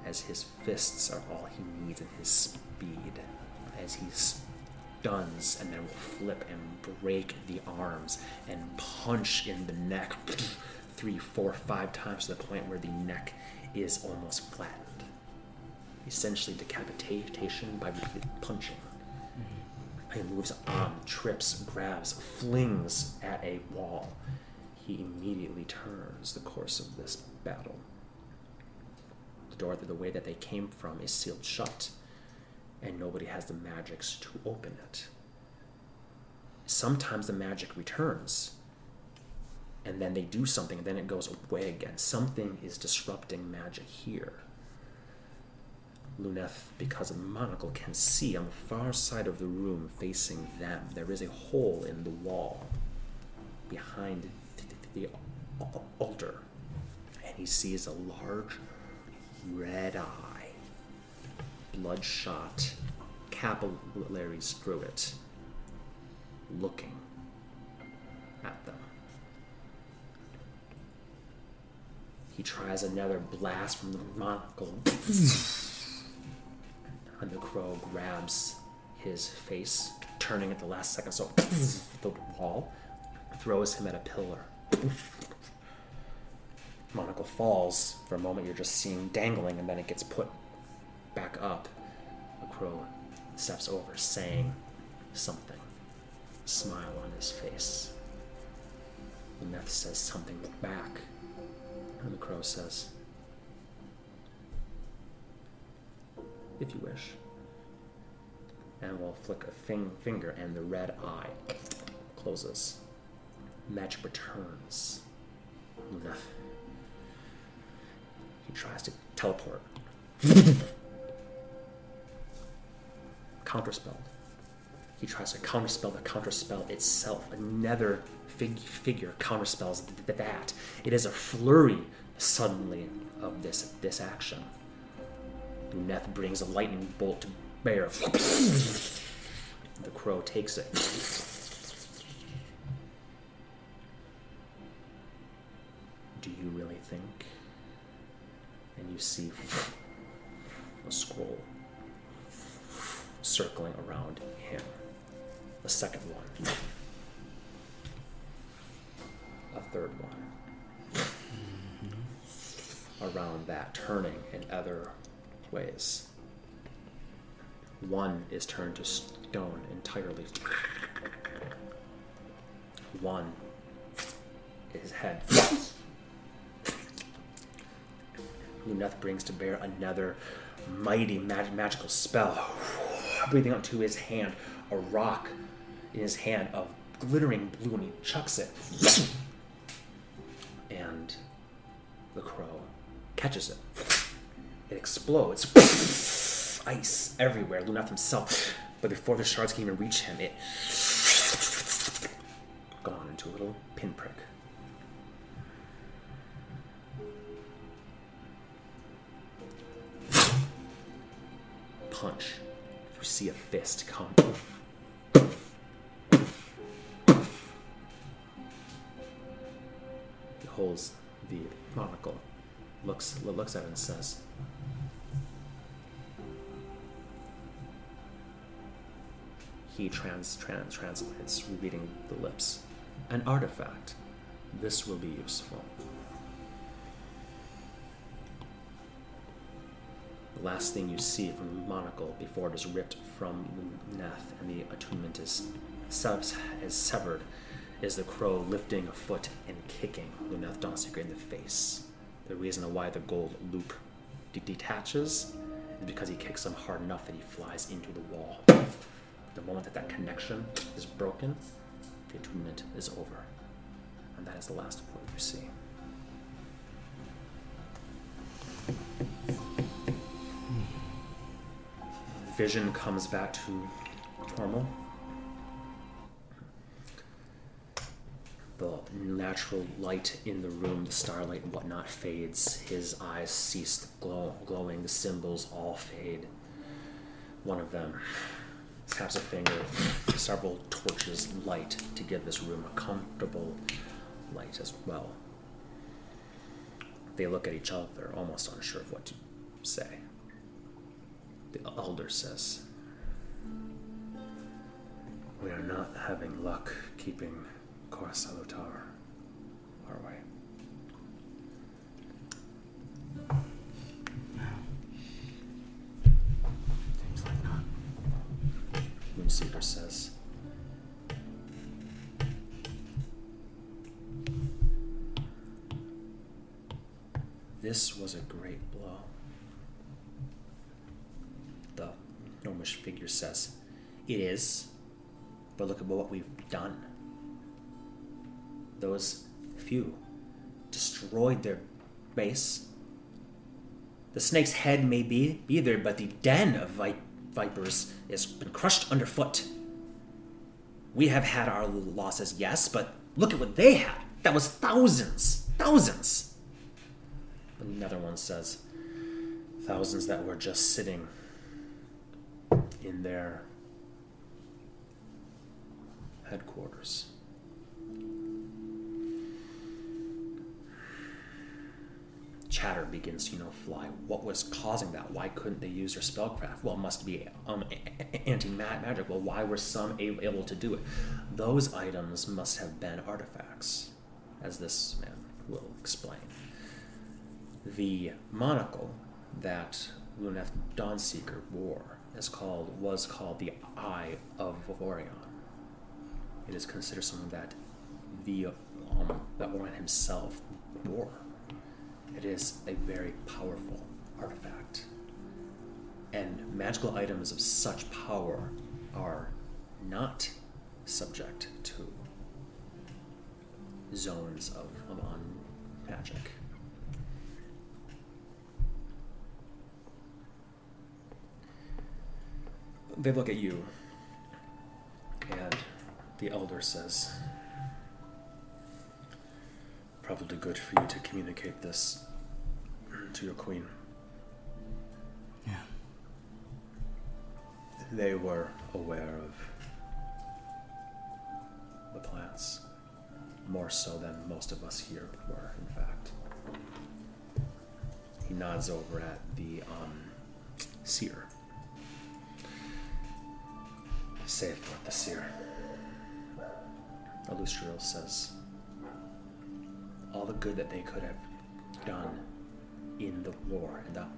as his fists are all he needs and his speed, as he's stuns and then will flip and break the arms and punch in the neck three, four, five times to the point where the neck is almost flattened. Essentially, decapitation by repeated punching. Mm-hmm. He moves on, trips, grabs, flings at a wall. He immediately turns the course of this battle. The door, the way that they came from, is sealed shut and nobody has the magics to open it. Sometimes the magic returns, and then they do something, and then it goes away again. Something is disrupting magic here. Luneth, because of the monocle, can see on the far side of the room facing them. There is a hole in the wall behind the, altar, and he sees a large red eye bloodshot capillaries through it, looking at them. He tries another blast from the monocle, and the crow grabs his face, turning at the last second, so the wall throws him at a pillar. Monocle falls. For a moment, you're just seeing dangling, and then it gets put back up. A crow steps over, saying something. Smile on his face. Luneth says something back, and the crow says, If you wish. And we'll flick a fing- finger, and the red eye closes. Magic returns. Luneth. He tries to teleport counterspelled. He tries to counterspell the counterspell itself. Another fig- figure counterspells th- that. It is a flurry suddenly of this this action. Luneth brings a lightning bolt to bear. the crow takes it. you see a scroll circling around him. A second one. A third one. Around that, turning in other ways. One is turned to stone entirely. One, his head. Luneth brings to bear another mighty mag- magical spell. Breathing onto his hand, a rock in his hand of glittering blue, and he chucks it. And the crow catches it. It explodes. Ice everywhere. Luneth himself. But before the shards can even reach him, it gone into a little pinprick. Punch. You see a fist come. He holds the monocle, looks looks at it and says, he trans, trans translates, reading the lips. An artifact. This will be useful. Last thing you see from the monocle before it is ripped from Neth and the attunement is, sev- is severed is the crow lifting a foot and kicking Luneth Dawnseeker in the face. The reason why the gold loop de- detaches is because he kicks him hard enough that he flies into the wall. The moment that that connection is broken, the attunement is over. And that is the last of what you see. Vision comes back to normal. The natural light in the room, the starlight and whatnot, fades. His eyes cease glow- glowing. The symbols all fade. One of them taps a finger. Several torches light to give this room a comfortable light as well. They look at each other, almost unsure of what to say. The elder says, We are not having luck keeping Kor Salutar, are we? Seems like not. Moonseeker says, This was a great blow. The figure says, It is, but look at what we've done. Those few destroyed their base. The snake's head may be, be there, but the den of vi- vipers has been crushed underfoot. We have had our losses, yes, but look at what they had. That was thousands, thousands. Another one says, thousands that were just sitting in their headquarters. chatter begins to you know fly. What was causing that? Why couldn't they use their spellcraft? Well it must be um, anti-magic. Well why were some able to do it? Those items must have been artifacts as this man will explain. The monocle that luneth dawnseeker wore is called was called the eye of Aureon. it is considered something that the um, that Aureon himself wore it is a very powerful artifact. And magical items of such power are not subject to zones of, of magic. They look at you, and the elder says, Probably good for you to communicate this to your queen. Yeah. They were aware of the plans, more so than most of us here were, in fact. He nods over at the um, seer. Say forth the seer. Alustriel says, all the good that they could have done in the war. And that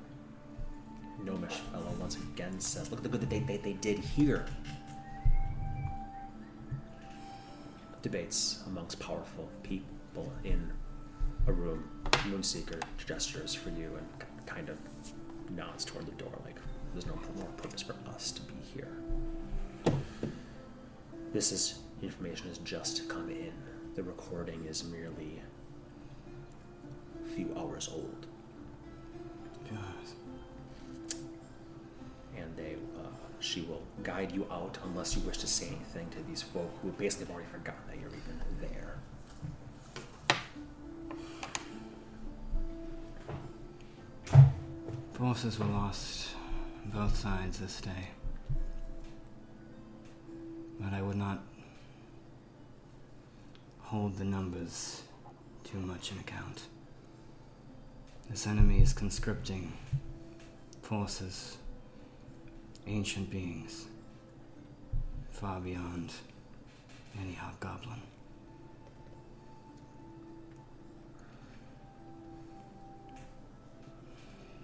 gnomish fellow once again says, Look at the good that they, they, they did here. Debates amongst powerful people in a room. Moonseeker gestures for you and kind of nods toward the door, like, There's no more purpose for us to be here. This is information has just come in. The recording is merely a few hours old. God. And they, uh, she will guide you out unless you wish to say anything to these folk who basically have already forgotten that you're even there. Forces were lost on both sides this day. But I would not hold the numbers too much in account. This enemy is conscripting forces, ancient beings, far beyond any hobgoblin.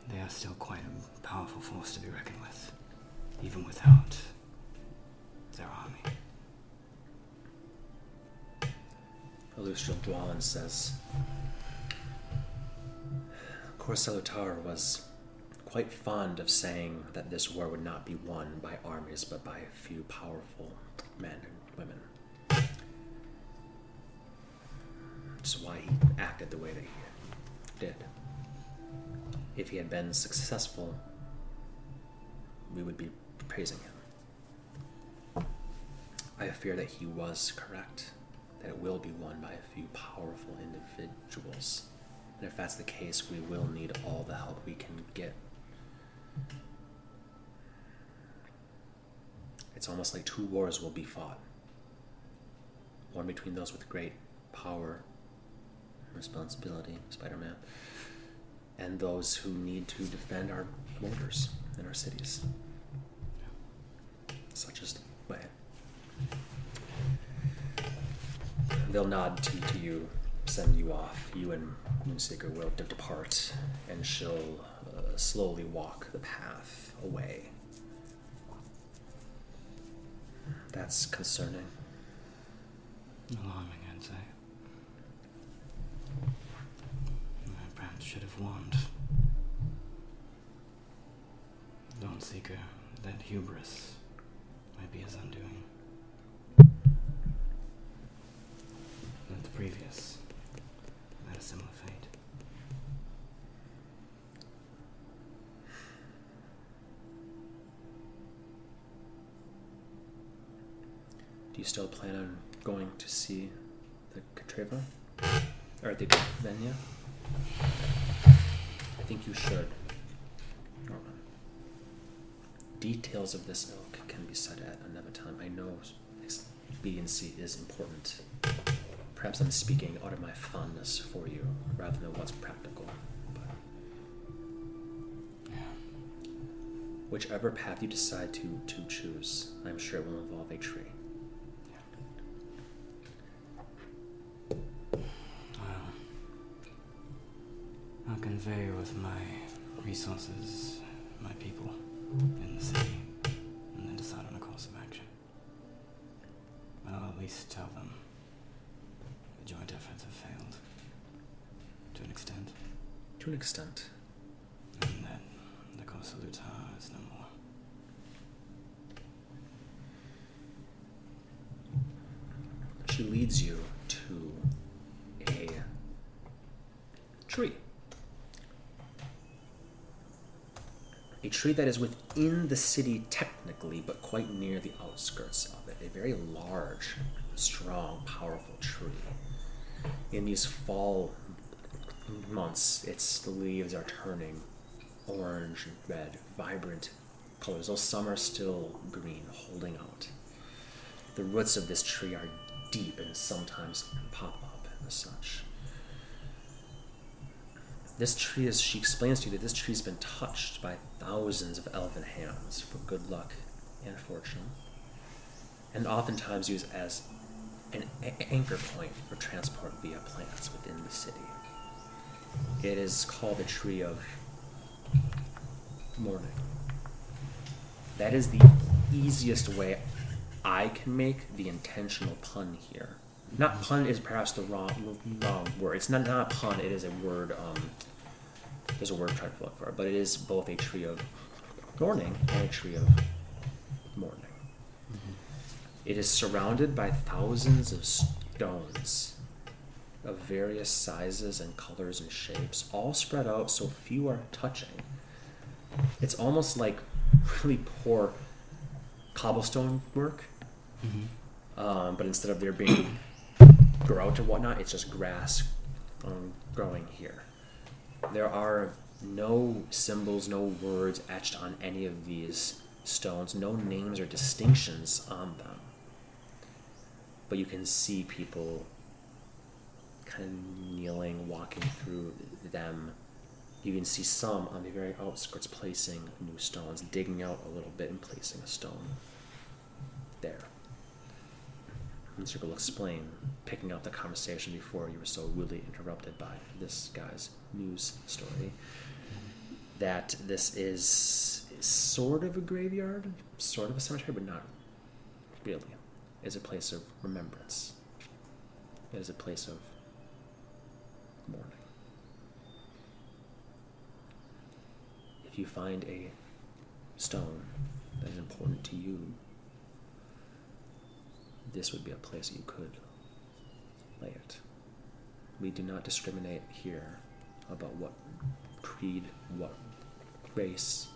They are still quite a powerful force to be reckoned with, even without their army. Dwalin says Corsalutar was quite fond of saying that this war would not be won by armies but by a few powerful men and women. Is why he acted the way that he did. If he had been successful, we would be praising him. I fear that he was correct, that it will be won by a few powerful individuals. And if that's the case, we will need all the help we can get. It's almost like two wars will be fought one between those with great power and responsibility, Spider Man, and those who need to defend our borders and our cities, such as. They'll nod to, to you, send you off. You and Moonseeker will de- depart, and she'll uh, slowly walk the path away. That's concerning. Alarming, I'd say. Perhaps should have warned. Dawnseeker. That hubris might be his undoing. That the previous had a similar fate. Do you still plan on going to see the Katreva? Or the Venya? I think you should, Norman. Details of this ilk can be said at another time. I know expediency is important. Perhaps I'm speaking out of my fondness for you rather than what's practical. But whichever path you decide to, to choose, I'm sure it will involve a tree. I'll convey with my resources, my people in the city, and then decide on a course of action. I'll at least tell them the joint efforts have failed. To an extent. To an extent. And that the Corsa Lutar is no more. She leads you to a tree. A tree that is within the city technically, but quite near the outskirts of it. A very large, strong, powerful tree. In these fall Mm-hmm. months, its the leaves are turning orange and red, vibrant colors. Though some are still green, holding out. The roots of this tree are deep and sometimes pop up and such. This tree is, she explains to you that this tree's been touched by thousands of elven hands for good luck and fortune, and oftentimes used as an a- anchor point for transport via plants within the city. It is called the Tree of Morning. That is the easiest way I can make the intentional pun here. Not pun is perhaps the wrong wrong word. It's not not a pun. It is a word. Um, there's a word I'm trying to look for, but it is both a tree of morning and a tree of morning. It is surrounded by thousands of stones of various sizes and colors and shapes, all spread out so few are touching. It's almost like really poor cobblestone work, um, but instead of there being grout or whatnot, it's just grass um, growing here. There are no symbols, no words etched on any of these stones, no names or distinctions on them. But you can see people kind of kneeling, walking through them. You can see some on the very outskirts placing new stones, digging out a little bit and placing a stone there. And Circle will explain, picking up the conversation before you were so rudely interrupted by this guy's news story, that this is sort of a graveyard, sort of a cemetery, but not really. It's a place of remembrance. It is a place of mourning. If you find a stone that is important to you, this would be a place you could lay it. We do not discriminate here about what creed, what race.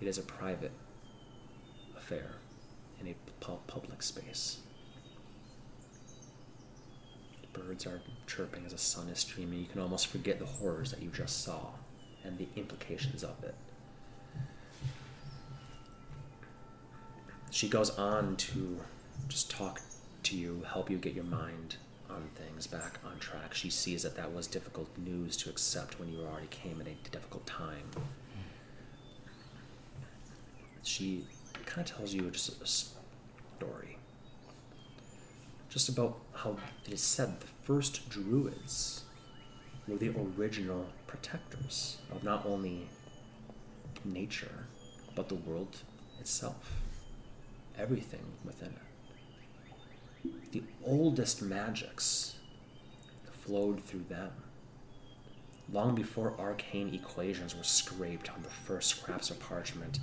It is a private affair in a pu- public space. Birds are chirping as the sun is streaming. You can almost forget the horrors that you just saw and the implications of it. She goes on to just talk to you, help you get your mind on things back on track. She sees that that was difficult news to accept when you already came at a difficult time. She kind of tells you just a story. Just about how it is said the first druids were the original protectors of not only nature, but the world itself. Everything within it the oldest magics flowed through them. Long before arcane equations were scraped on the first scraps of parchment,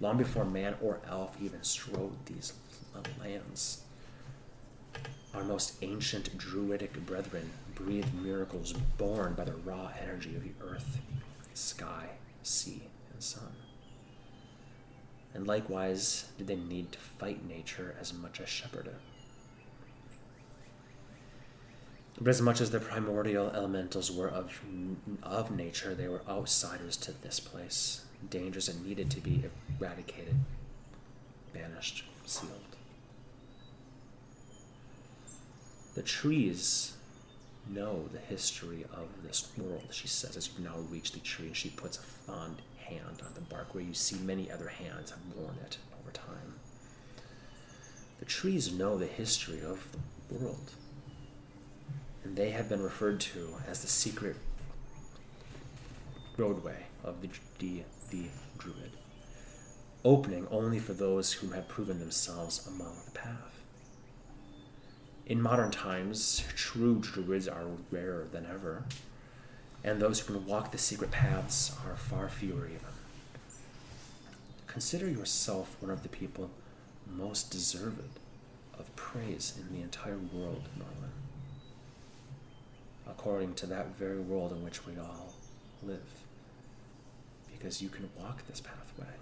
long before man or elf even strode these lands, our most ancient druidic brethren breathed miracles born by the raw energy of the earth, sky, sea, and sun. And likewise, did they need to fight nature as much as shepherd it. But as much as the primordial elementals were of, of nature, they were outsiders to this place, dangers that needed to be eradicated, banished, sealed. The trees know the history of this world, she says, as you now reach the tree, and she puts a fond hand on the bark where you see many other hands have worn it over time. The trees know the history of the world and they have been referred to as the secret roadway of the, the, the druid, opening only for those who have proven themselves among the path. In modern times, true druids are rarer than ever, and those who can walk the secret paths are far fewer even. Consider yourself one of the people most deserved of praise in the entire world, Norman according to that very world in which we all live. Because you can walk this pathway.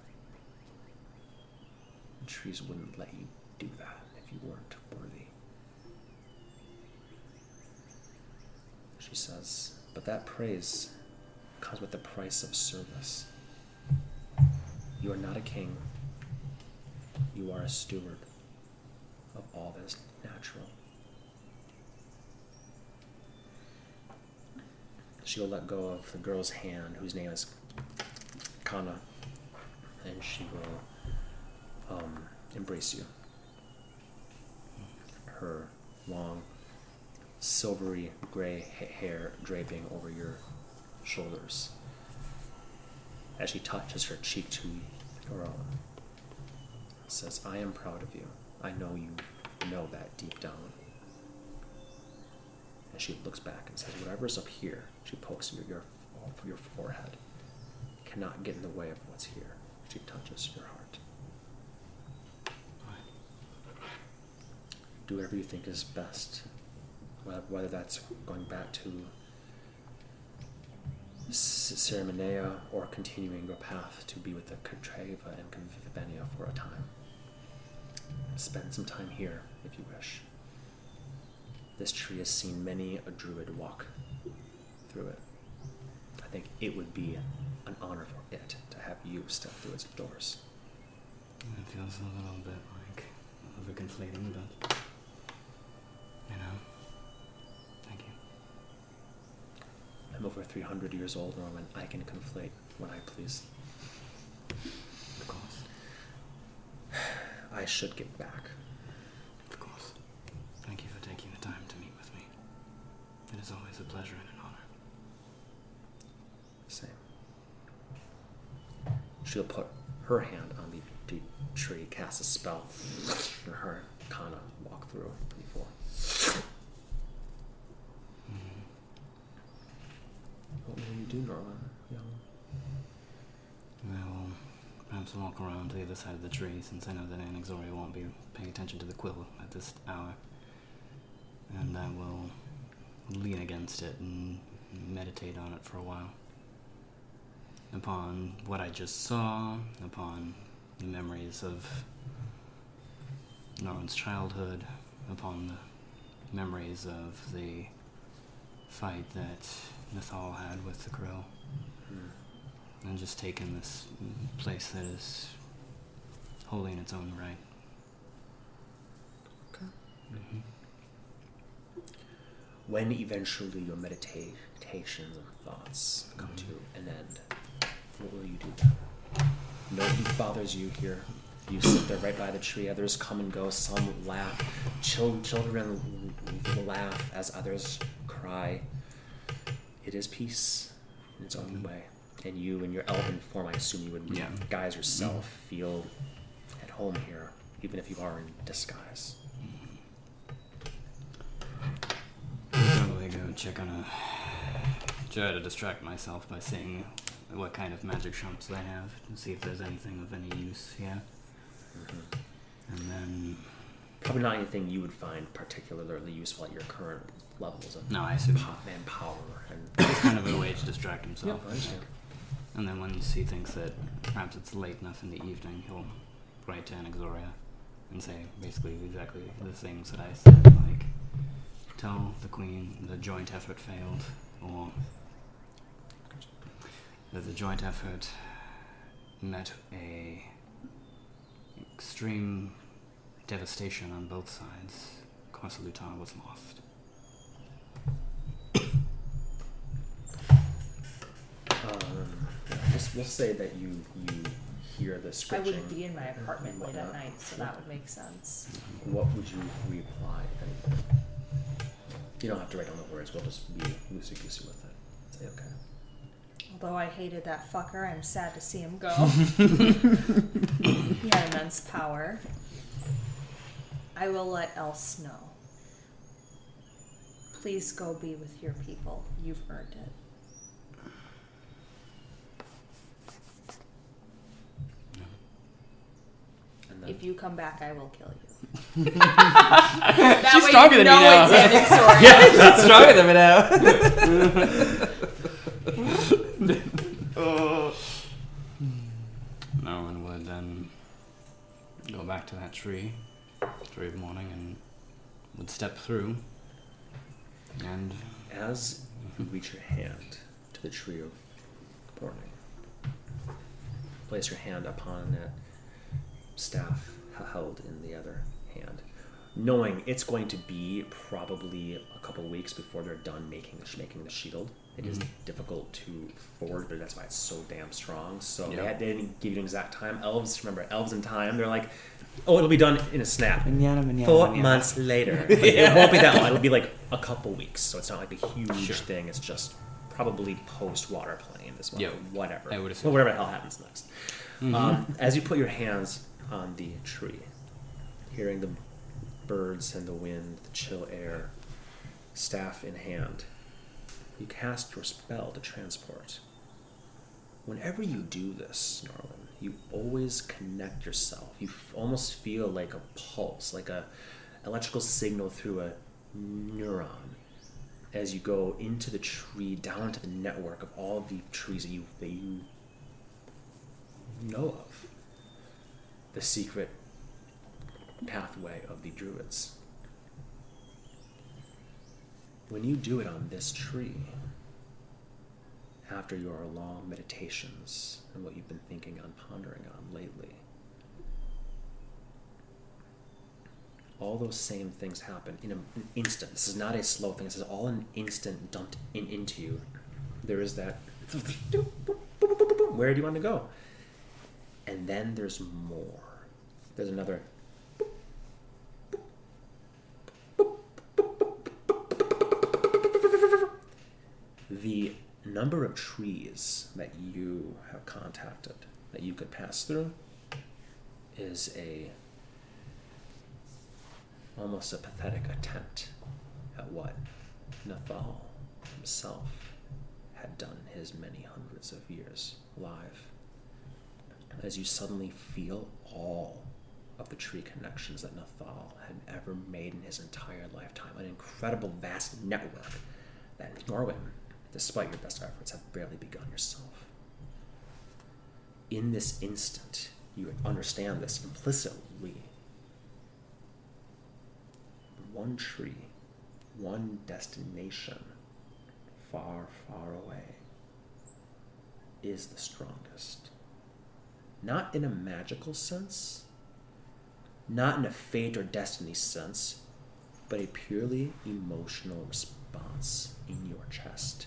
The trees wouldn't let you do that if you weren't worthy. She says, but that praise comes with the price of service. You are not a king, you are a steward of all that is natural. she will let go of the girl's hand, whose name is Kana, and she will um, embrace you. Her long, silvery gray ha- hair draping over your shoulders as she touches her cheek to your own. Says, I am proud of you. I know you know that deep down. And she looks back and says, Whatever's up here, she pokes your, your, your forehead, cannot get in the way of what's here. She touches your heart. Do whatever you think is best, whether that's going back to Ceremania or continuing your path to be with the Katreva and Convivenia for a time. Spend some time here if you wish. This tree has seen many a druid walk through it. I think it would be an honor for it to have you step through its doors. It feels a little bit like overconflating, but you know. Thank you. I'm over 300 years old, Norman. I can conflate when I please. Of course. I should get back. Of course. Thank you for taking the time to meet with me. It is always a pleasure and an honor. Same. She'll put her hand on the, the tree, cast a spell, and her kind of walk through before. What will you do? Young. I will perhaps walk around to the other side of the tree since I know that Anaxoria won't be paying attention to the quill at this hour. And I will lean against it and meditate on it for a while. Upon what I just saw, upon the memories of Norman's childhood, upon the memories of the fight that Nathal had with the crow Hmm. and just taking this place that is holy in its own right. Okay. hmm When eventually your meditations and thoughts come to an end, what will you do then? Nobody bothers you here. You sit there right by the tree. Others come and go. Some laugh. Children laugh as others cry. It is peace in its own way. And you, in your elven form, I assume you would Yeah. guise yourself, mm-hmm. feel at home here, even if you are in disguise. Probably go check on a. Try to distract myself by seeing what kind of magic shops they have to see if there's anything of any use here. Mm-hmm. And then. Probably not anything you would find particularly useful at your current levels of No, I assume. po- manpower and. It's kind of a way to distract himself. I understand. And then when he thinks that perhaps it's late enough in the evening, he'll write to Anaxoria and say basically exactly the things that I said, like tell the queen the joint effort failed, or that the joint effort met a extreme devastation on both sides. Corsalutar was lost. Um, yeah, we'll, we'll say that you you hear the scripture. I scratching. wouldn't be in my apartment late at night, so that would make sense. What would you reply? if anything? You don't have to write down the words. We'll just be loosey goosey with it. Say okay. Although I hated that fucker, I'm sad to see him go. he had immense power. I will let Else know. Please go be with your people. You've earned it. If you come back, I will kill you. that She's way stronger you than me now. it's Anaxoria. That's stronger than me now. Norman would then go back to that tree, tree of mourning, and would step through. And as you reach your hand to the tree of mourning, place your hand upon that staff held in the other hand, knowing it's going to be probably a couple weeks before they're done making the, making the shield. It is difficult to forge, but that's why it's so damn strong. So they, Yeah. had, they didn't give you an exact time. Elves, remember, elves in time, they're like, oh, it'll be done in a snap. Manana, manana, Four manana. months later. It won't be that long. It'll be like a couple weeks. So it's not like a huge Sure. thing. It's just probably post water plane as well. Yep. Whatever. I would Well, whatever the hell happens next. Um, as you put your hands on the tree, hearing the birds and the wind, the chill air, staff in hand, you cast your spell to transport. Whenever you do this, Norman, you always connect yourself. You f- almost feel like a pulse, like a electrical signal through a neuron as you go into the tree, down to the network of all the trees that you that you know of. The secret pathway of the druids. When you do it on this tree, after your long meditations and what you've been thinking on, pondering on lately, all those same things happen in an instant. This is not a slow thing. This is all an instant dumped in into you. There is that. Where do you want to go? And then there's more. There's another. The number of trees that you have contacted that you could pass through is a almost a pathetic attempt at what Nathal himself had done his many hundreds of years live. As you suddenly feel all of the tree connections that Nathal had ever made in his entire lifetime, an incredible vast network that Norwin, despite your best efforts, have barely begun yourself. In this instant, you understand this implicitly one tree, one destination, far, far away, is the strongest. Not in a magical sense, not in a fate or destiny sense, but a purely emotional response in your chest.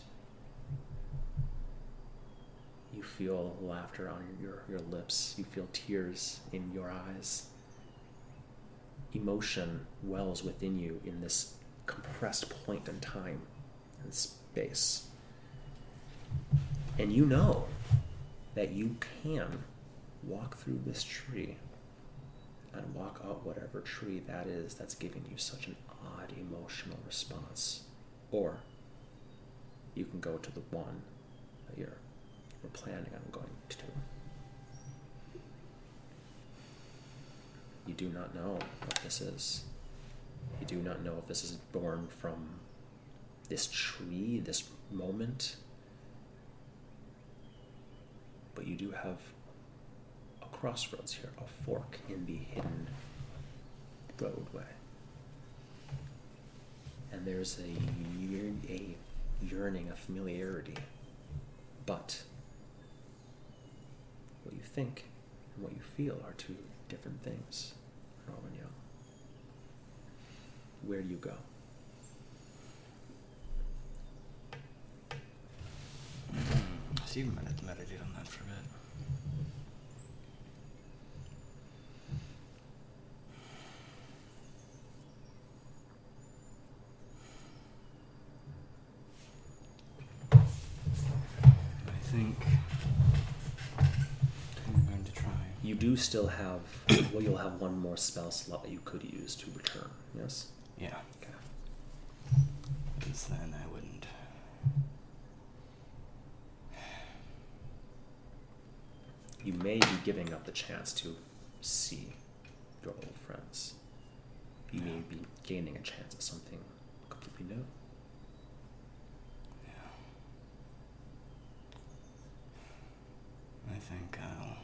You feel laughter on your, your lips, you feel tears in your eyes emotion wells within you in this compressed point in time and space. And you know that you can walk through this tree and walk out whatever tree that is that's giving you such an odd emotional response. Or you can go to the one that you're, you're planning on going to. You do not know what this is. You do not know if this is born from this tree, this moment. But you do have crossroads here, a fork in the hidden roadway. And there's a, a yearning, a familiarity. But what you think and what you feel are two different things, Young. Where do you go? So you've med- meditated on that for a bit. I think I'm going to try. You do still have, well, you'll have one more spell slot that you could use to return, yes? Yeah, Okay. because then I wouldn't. You may be giving up the chance to see your old friends. You may be gaining a chance at something completely new. I think I'll.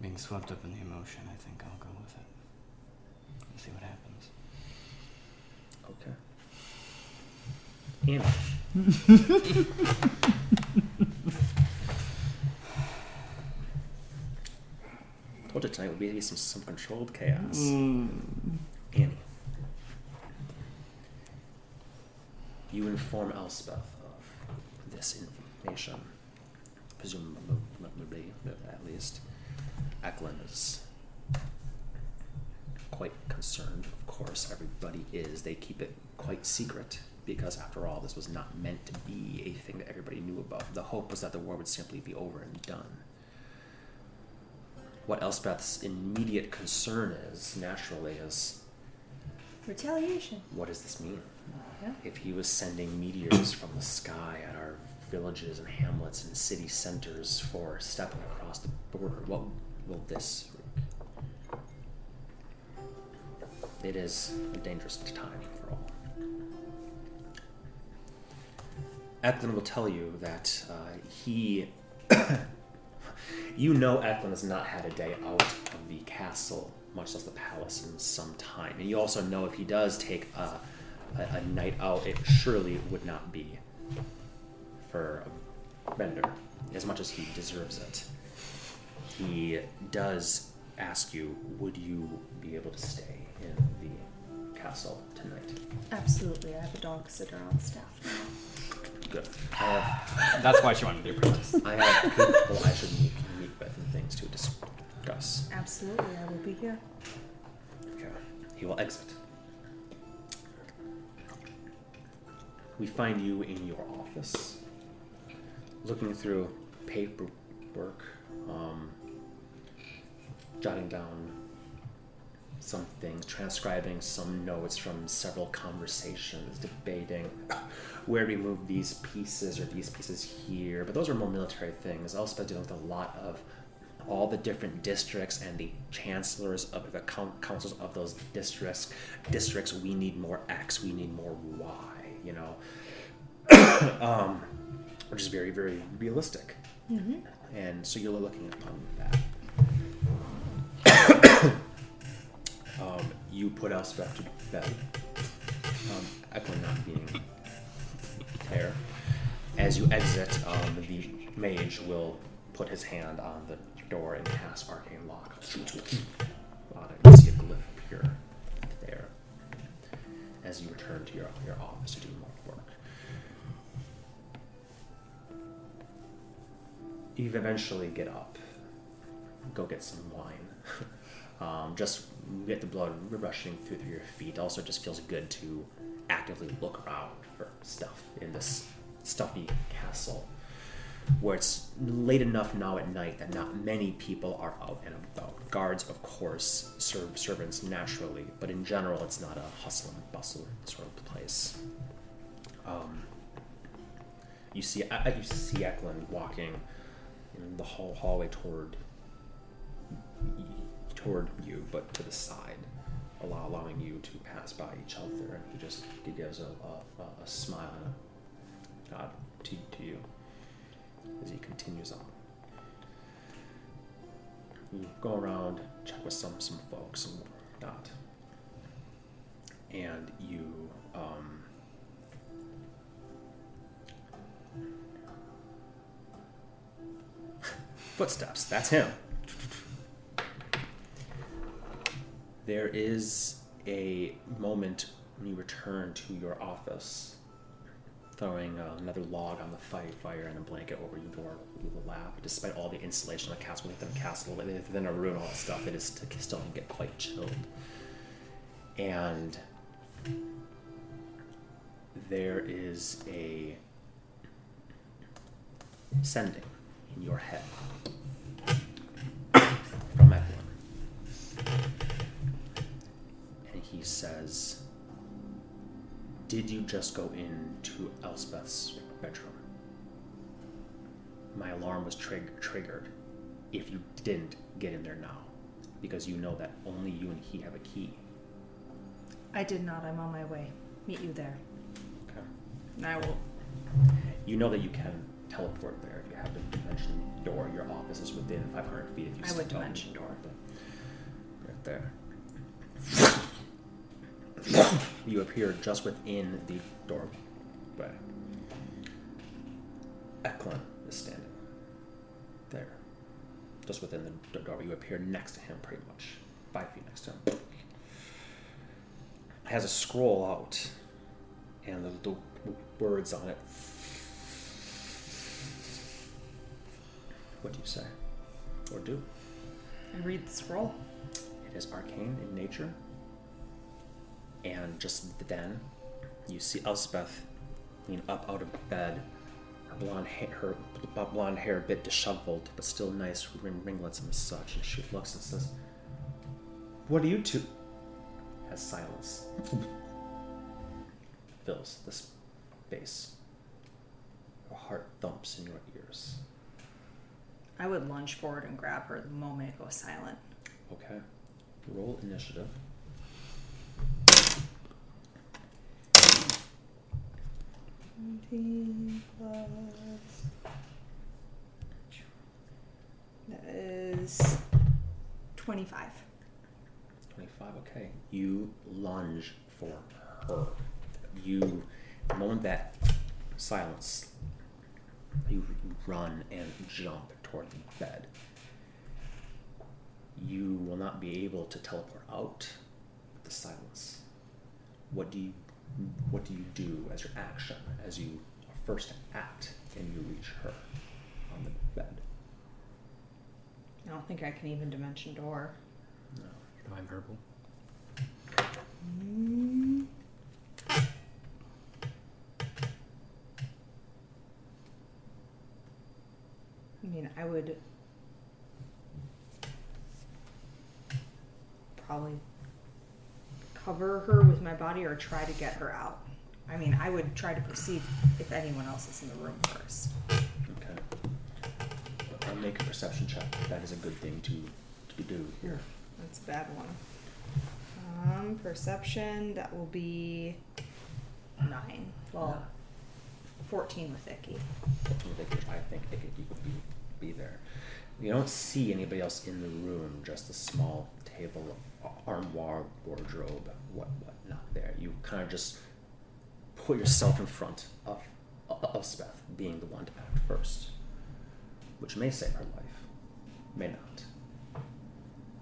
Being swept up in the emotion, I think I'll go with it. And see what happens. Okay. Anna. Told you tonight would be some, some controlled chaos. Hmm. Annie. You inform Elspeth of this information. Presumably, at least. Eklund is quite concerned. Of course, everybody is. They keep it quite secret because, after all, this was not meant to be a thing that everybody knew about. The hope was that the war would simply be over and done. What Elspeth's immediate concern is, naturally, is Retaliation. what does this mean? Yeah. If he was sending meteors from the sky at our villages and hamlets and city centers for stepping across the border, what will this wreak? It is a dangerous time for all. Eklund will tell you that uh, he. you know, Eklund has not had a day out of the castle, much less the palace, in some time. And you also know if he does take a, a, a night out, it surely would not be for Bender as much as he deserves it. He does ask you, would you be able to stay in the castle tonight? Absolutely. I have a dog sitter on staff now. Good. I have, That's why she wanted to be a princess. I have people I should meet, meet with and things to discuss. Absolutely. I will be here. Okay. He will exit. We find you in your office, looking through paperwork, um, jotting down some things, transcribing some notes from several conversations, debating where we move these pieces or these pieces here. But those are more military things. I also Elspeth dealing with a lot of all the different districts and the chancellors of the councils of those districts. Districts, we need more X, we need more Y. You know, um, which is very, very realistic. And so you're looking upon that. Um, you put Elspeth to bed. Um, Eklund not being there. As you exit, um, the mage will put his hand on the door and cast arcane lock. on it. You see a glyph appear there as you return to your, your office to do more work. You eventually get up, go get some wine. um, just get the blood rushing through, your feet. Also, it just feels good to actively look around for stuff in this stuffy castle where it's late enough now at night that not many people are out and about. Guards, of course, serve servants naturally, but in general, it's not a hustle and bustle sort of place. Um, you see, you see Eklund walking in the hall, hallway toward toward you, but to the side, allow, allowing you to pass by each other, and he just he gives a, a, a- a smile and a nod to, to you as he continues on. You go around, check with some some folks and whatnot, and you um, footsteps. That's him. There is a moment when you return to your office throwing uh, another log on the fi- fire and a blanket over your door, your lap. Despite all the insulation of the castle, within the castle, within a room, all that stuff, it is st- still can get quite chilled. And there is a sending in your head from Eklund. And he says, did you just go into Elspeth's bedroom? My alarm was trig- triggered. If you didn't, get in there now. Because you know that only you and he have a key. I did not. I'm on my way. Meet you there. Okay. And I will. You know that you can teleport there if you have the dimension door. Your office is within 500 feet if you I would dimension door. Right there. you appear just within the doorway. Eklund is standing there, just within the do- doorway. You appear next to him, pretty much five feet next to him. Has a scroll out, and the, the words on it. What do you say, or do? I read the scroll. It is arcane in nature. And just then, you see Elspeth lean up out of bed, her blonde hair, her blonde hair a bit disheveled, but still nice ringlets and such. And she looks and says, "What are you two?" Has silence fills the space. Your heart thumps in your ears. I would lunge forward and grab her the moment it goes silent. Okay. Roll initiative. That is 25. 25, okay. You lunge for her. You, the moment that silence You run and jump toward the bed. You will not be able to teleport out with the silence. What do you what do you do as your action as you first act and you reach her on the bed? I don't think I can even dimension door. No. Divine purple. I mean, I would probably cover her with my body or try to get her out. I mean, I would try to perceive if anyone else is in the room first. Okay. I'll make a perception check. That is a good thing to to do here. That's a bad one. Um, perception, that will be nine. Well, 14 with Icky. I think Icky I think it could be, be there. You don't see anybody else in the room, just a small table, armoire, wardrobe, what what not there. You kind of just put yourself in front of of Speth, being the one to act first, which may save her life, may not.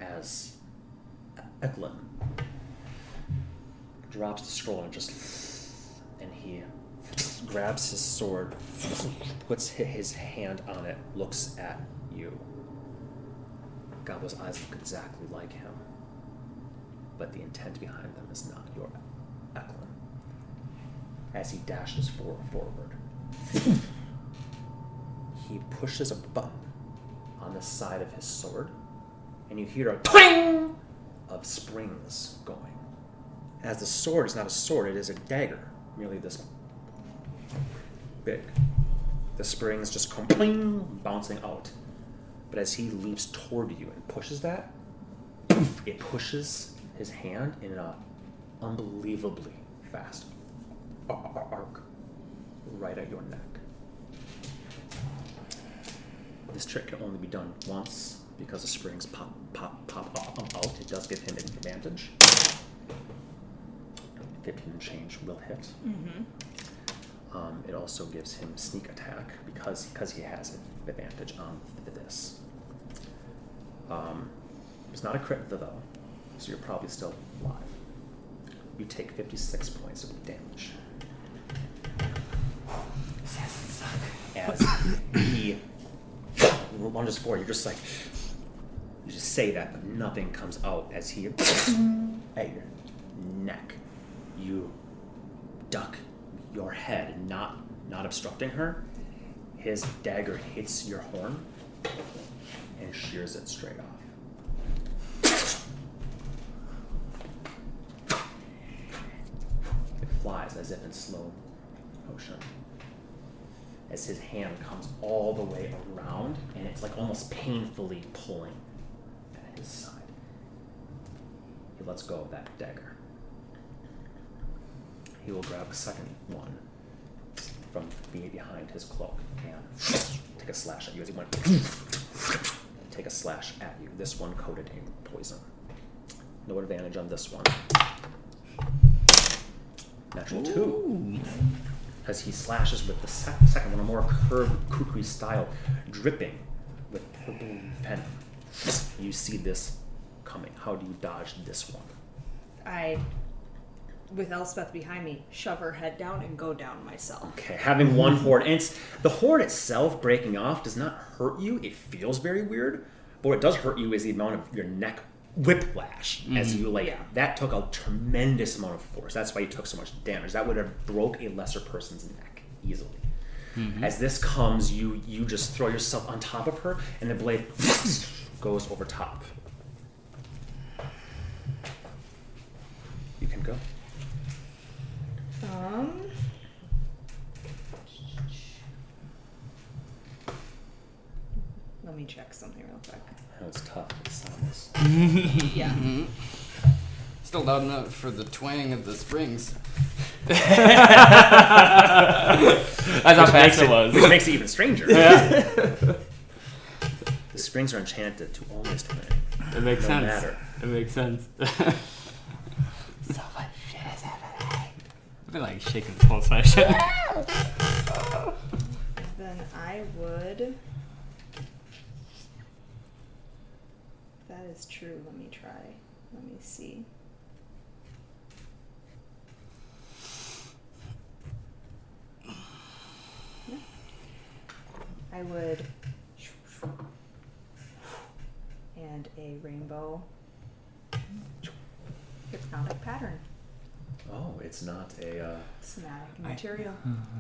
As Eklund drops the scroll and just and he grabs his sword, puts his hand on it, looks at you. Gobbo's eyes look exactly like him, but the intent behind them is not your Eklund. As he dashes for- forward, he pushes a button on the side of his sword, and you hear a clang of springs going. As the sword is not a sword, it is a dagger, merely this big. The springs just come pling, bouncing out. But as he leaps toward you and pushes that, it pushes his hand in an unbelievably fast arc right at your neck. This trick can only be done once because the springs pop, pop, pop out. It does give him an advantage. 15 and change will hit. Um, it also gives him sneak attack because because he has an advantage on this. Um, it's not a crit though, so you're probably still alive. You take 56 points of damage. As he lunges forward, you're just like you just say that, but nothing comes out as he at your neck. You duck your head, not not obstructing her. His dagger hits your horn and shears it straight off. It flies as if in slow motion. As his hand comes all the way around and it's like almost painfully pulling at his side. He lets go of that dagger. He will grab a second one from behind his cloak and take a slash at you as he went. Take a slash at you. This one coated in poison. No advantage on this one. Natural two. As he slashes with the sec- second one, a more curved kukri style, dripping with purple venom. You see this coming. How do you dodge this one? I, with Elspeth behind me, shove her head down and go down myself. Okay, having one horde, and it's, the horde itself breaking off does not hurt you. It feels very weird, but what does hurt you is the amount of your neck whiplash as you like. Yeah. That took a tremendous amount of force. That's why you took so much damage. That would have broke a lesser person's neck easily. As this comes, you you just throw yourself on top of her, and the blade goes over top. You can go. Um. Let me check something real quick. I know it's tough. It's almost. Yeah. Mm-hmm. Still loud enough for the twang of the springs. That's how fast it was. Which makes it even stranger. the springs are enchanted to always twin. It makes No sense. matter. It makes sense. So much shit is happening. I've been like shaking the whole session. Then then I would. If that is true, let me try. Let me see. Yeah. I would. And a rainbow hypnotic pattern. Oh, it's not a. Uh, Somatic material.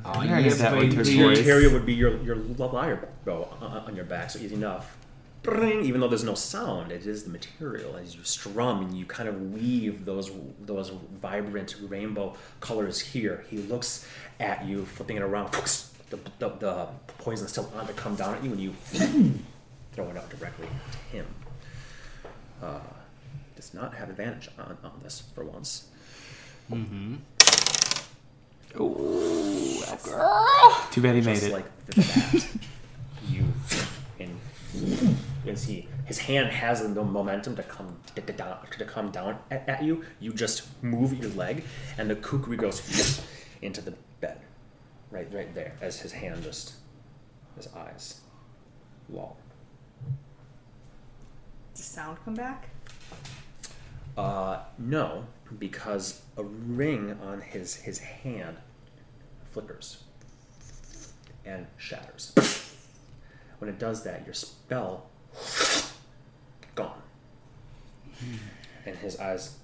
Oh, I already have that one the turquoise. material would be your your lyre bow on on your back, so easy enough. Bring, even though there's no sound, it is the material as you strum and you kind of weave those those vibrant rainbow colors here. He looks at you, flipping it around. The, the, the poison's still on to come down at you, and you throw it out directly to him. Uh, does not have advantage on, on this for once. Mm-hmm. Too bad he made just it. like that. you and as he his hand has the momentum to come down, to come down at, at you. You just move your leg, and the kukri goes into the bed, right right there, as his hand just his eyes loll. Does sound come back? Uh, no, because a ring on his his hand flickers and shatters. When it does that, your spell gone, and his eyes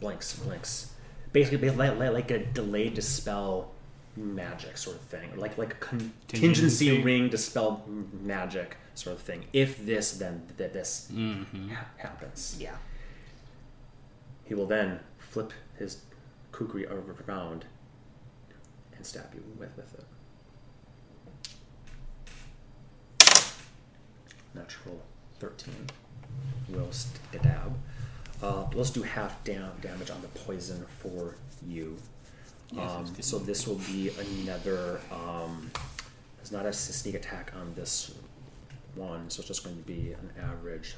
blinks blinks. Basically, like, like, like a delayed dispel magic sort of thing, or like like a contingency Contingency. ring dispel magic sort of thing. If this, then th- this Mm-hmm. ha- happens. Yeah. He will then flip his kukri over around and stab you with, with it. Natural 13 will stab. Uh, let's do half dam- damage on the poison for you. Um, so this will be another. Um, it's not a sneak attack on this one, so it's just going to be an average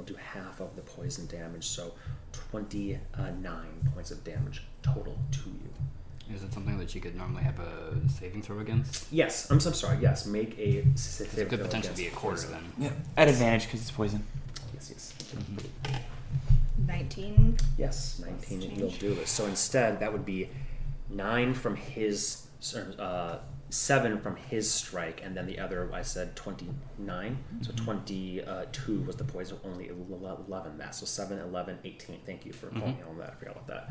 We'll do half of the poison damage, so 29 points of damage total to you. Is it something that you could normally have a saving throw against? Yes, I'm, I'm sorry, yes, make a It could potentially be a against quarter poison. then. Yeah. At advantage because it's poison. Yes, yes. 19. Yes, 19 Let's you'll do it. So instead, that would be 9 from his, uh, 7 from his strike, and then the other, I said 29. So 22 was the poison, only 11 that. So 7, 11, 18. Thank you for calling me on that. I forgot about that.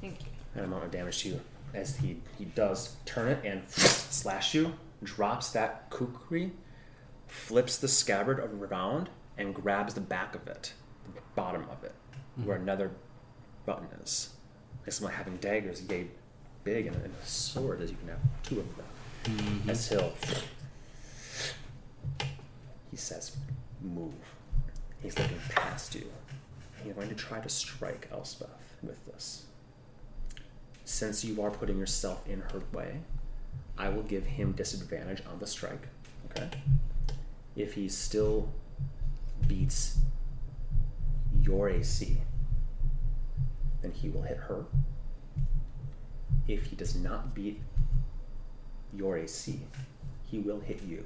Thank you. That amount of damage to you. As he, he does turn it and slash you, drops that kukri, flips the scabbard around, and grabs the back of it, the bottom of it, hmm. where another button is. It's like having daggers yay big and a sword as you can have two of them. Mm-hmm. As he'll he says, move. He's looking past you. He's going to try to strike Elspeth with this. Since you are putting yourself in her way, I will give him disadvantage on the strike. Okay? If he still beats your AC, then he will hit her. If he does not beat your AC, he will hit you.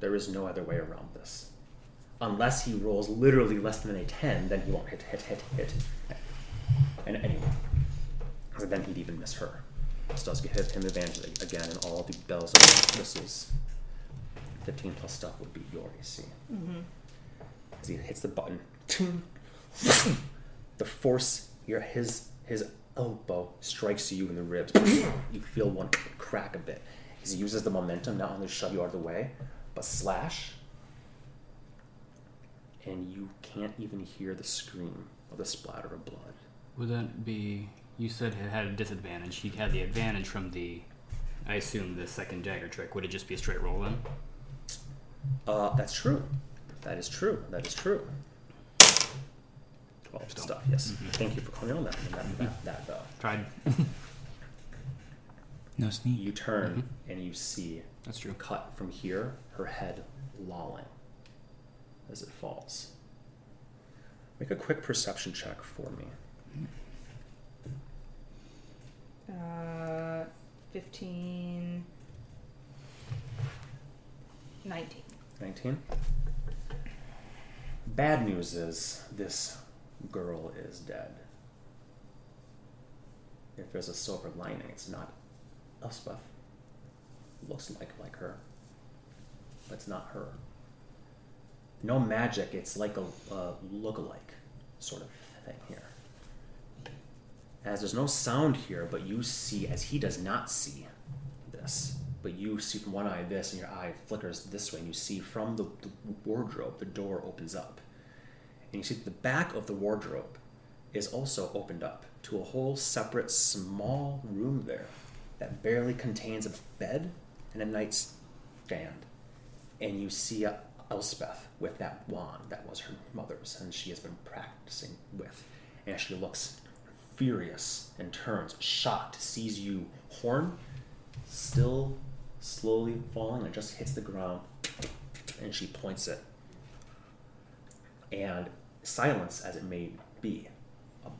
There is no other way around this. Unless he rolls literally less than a 10, then he won't hit, hit, hit, hit. And anyway, so then he'd even miss her. This does give him advantage again, and all the bells and whistles. 15 plus stuff would be your AC. Mm-hmm. As he hits the button, the force, your his his elbow strikes you in the ribs. you feel one crack a bit. As he uses the momentum not only to shove you out of the way, but slash. And you can't even hear the scream or the splatter of blood. Would that be? You said it had a disadvantage. He had the advantage from the, I assume the second dagger trick. Would it just be a straight roll then? Uh, that's true. That is true. That is true. Twelve stuff. Yes. Mm-hmm. Thank you for calling on that. That, that, mm-hmm. that though. Tried. No sneak. You turn mm-hmm. and you see That's true. cut from here, her head lolling as it falls. Make a quick perception check for me. Uh, 15, 19. 19. Bad news is this girl is dead. If there's a silver lining, it's not Elspeth. Looks like like her, but it's not her. No magic. It's like a, a look-alike sort of thing here. As there's no sound here, but you see, as he does not see this, but you see from one eye this, and your eye flickers this way, and you see from the, the wardrobe, the door opens up. And you see the back of the wardrobe is also opened up to a whole separate small room there that barely contains a bed and a nightstand. And you see Elspeth with that wand that was her mother's, and she has been practicing with. And she looks furious and turns, shocked, sees you, horn still slowly falling, and just hits the ground, and she points it. And silence as it may be, a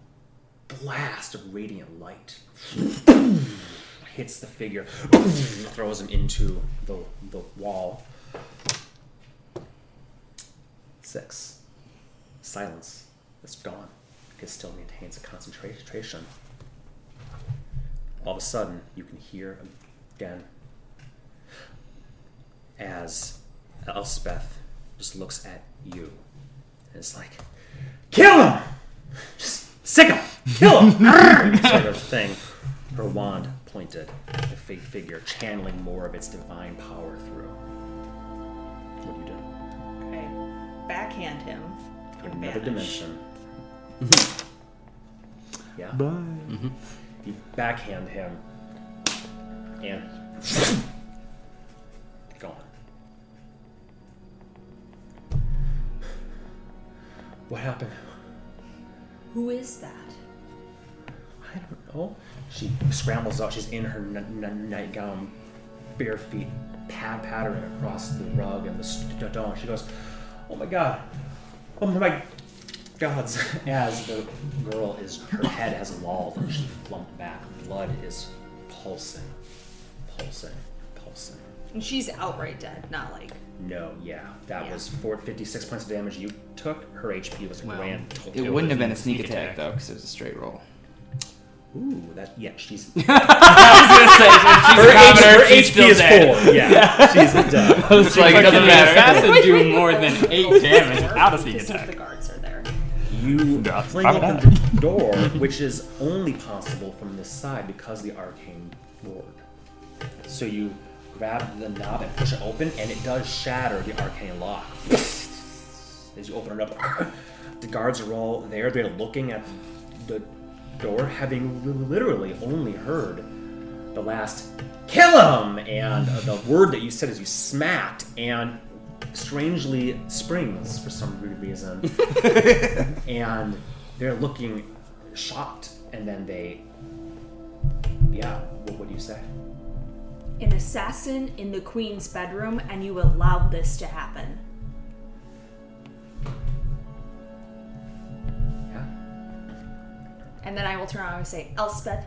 blast of radiant light hits the figure, throws him into the, the wall. Six. Silence is gone. It still maintains a concentration. All of a sudden, you can hear again as Elspeth just looks at you and it's like, kill him! Just sick him! Kill him! sort of thing. Her wand pointed at the fig figure, channeling more of its divine power through. What do you do? Okay. Backhand him. and Another vanish. dimension. Yeah. Bye. mhm You backhand him and gone. What happened? Who is that? I don't know. She scrambles out. She's in her n- n- nightgown, bare feet, pat- pattering across the rug and the stone. She goes, "Oh my god! Oh my gods!" As the girl is, her head has lolled and she slumped back. Blood is pulsing, pulsing, pulsing. And she's outright dead, not like. No, yeah, that Yeah. was four, 56 points of damage you took. Her HP was a Well, grand total. It It wouldn't have been a a sneak sneak attack, attack. though, because it was a straight roll. Ooh, that yeah, she's I was gonna say, she's a commoner, she's her HP still is dead. four. Yeah, she's dead. It's like, it Can doesn't the matter. assassin do more than eight damage without a sneak attack? You fling open the door, which is only possible from this side because the arcane ward. So you grab the knob and push it open, and it does shatter the arcane lock. As you open it up, the guards are all there. They're looking at the door, having literally only heard the last "kill him" and the word that you said as you smacked, and strangely springs for some weird reason and they're looking shocked and then they yeah what would you say An assassin in the queen's bedroom, and you allowed this to happen. yeah And then I will turn around and say, Elspeth,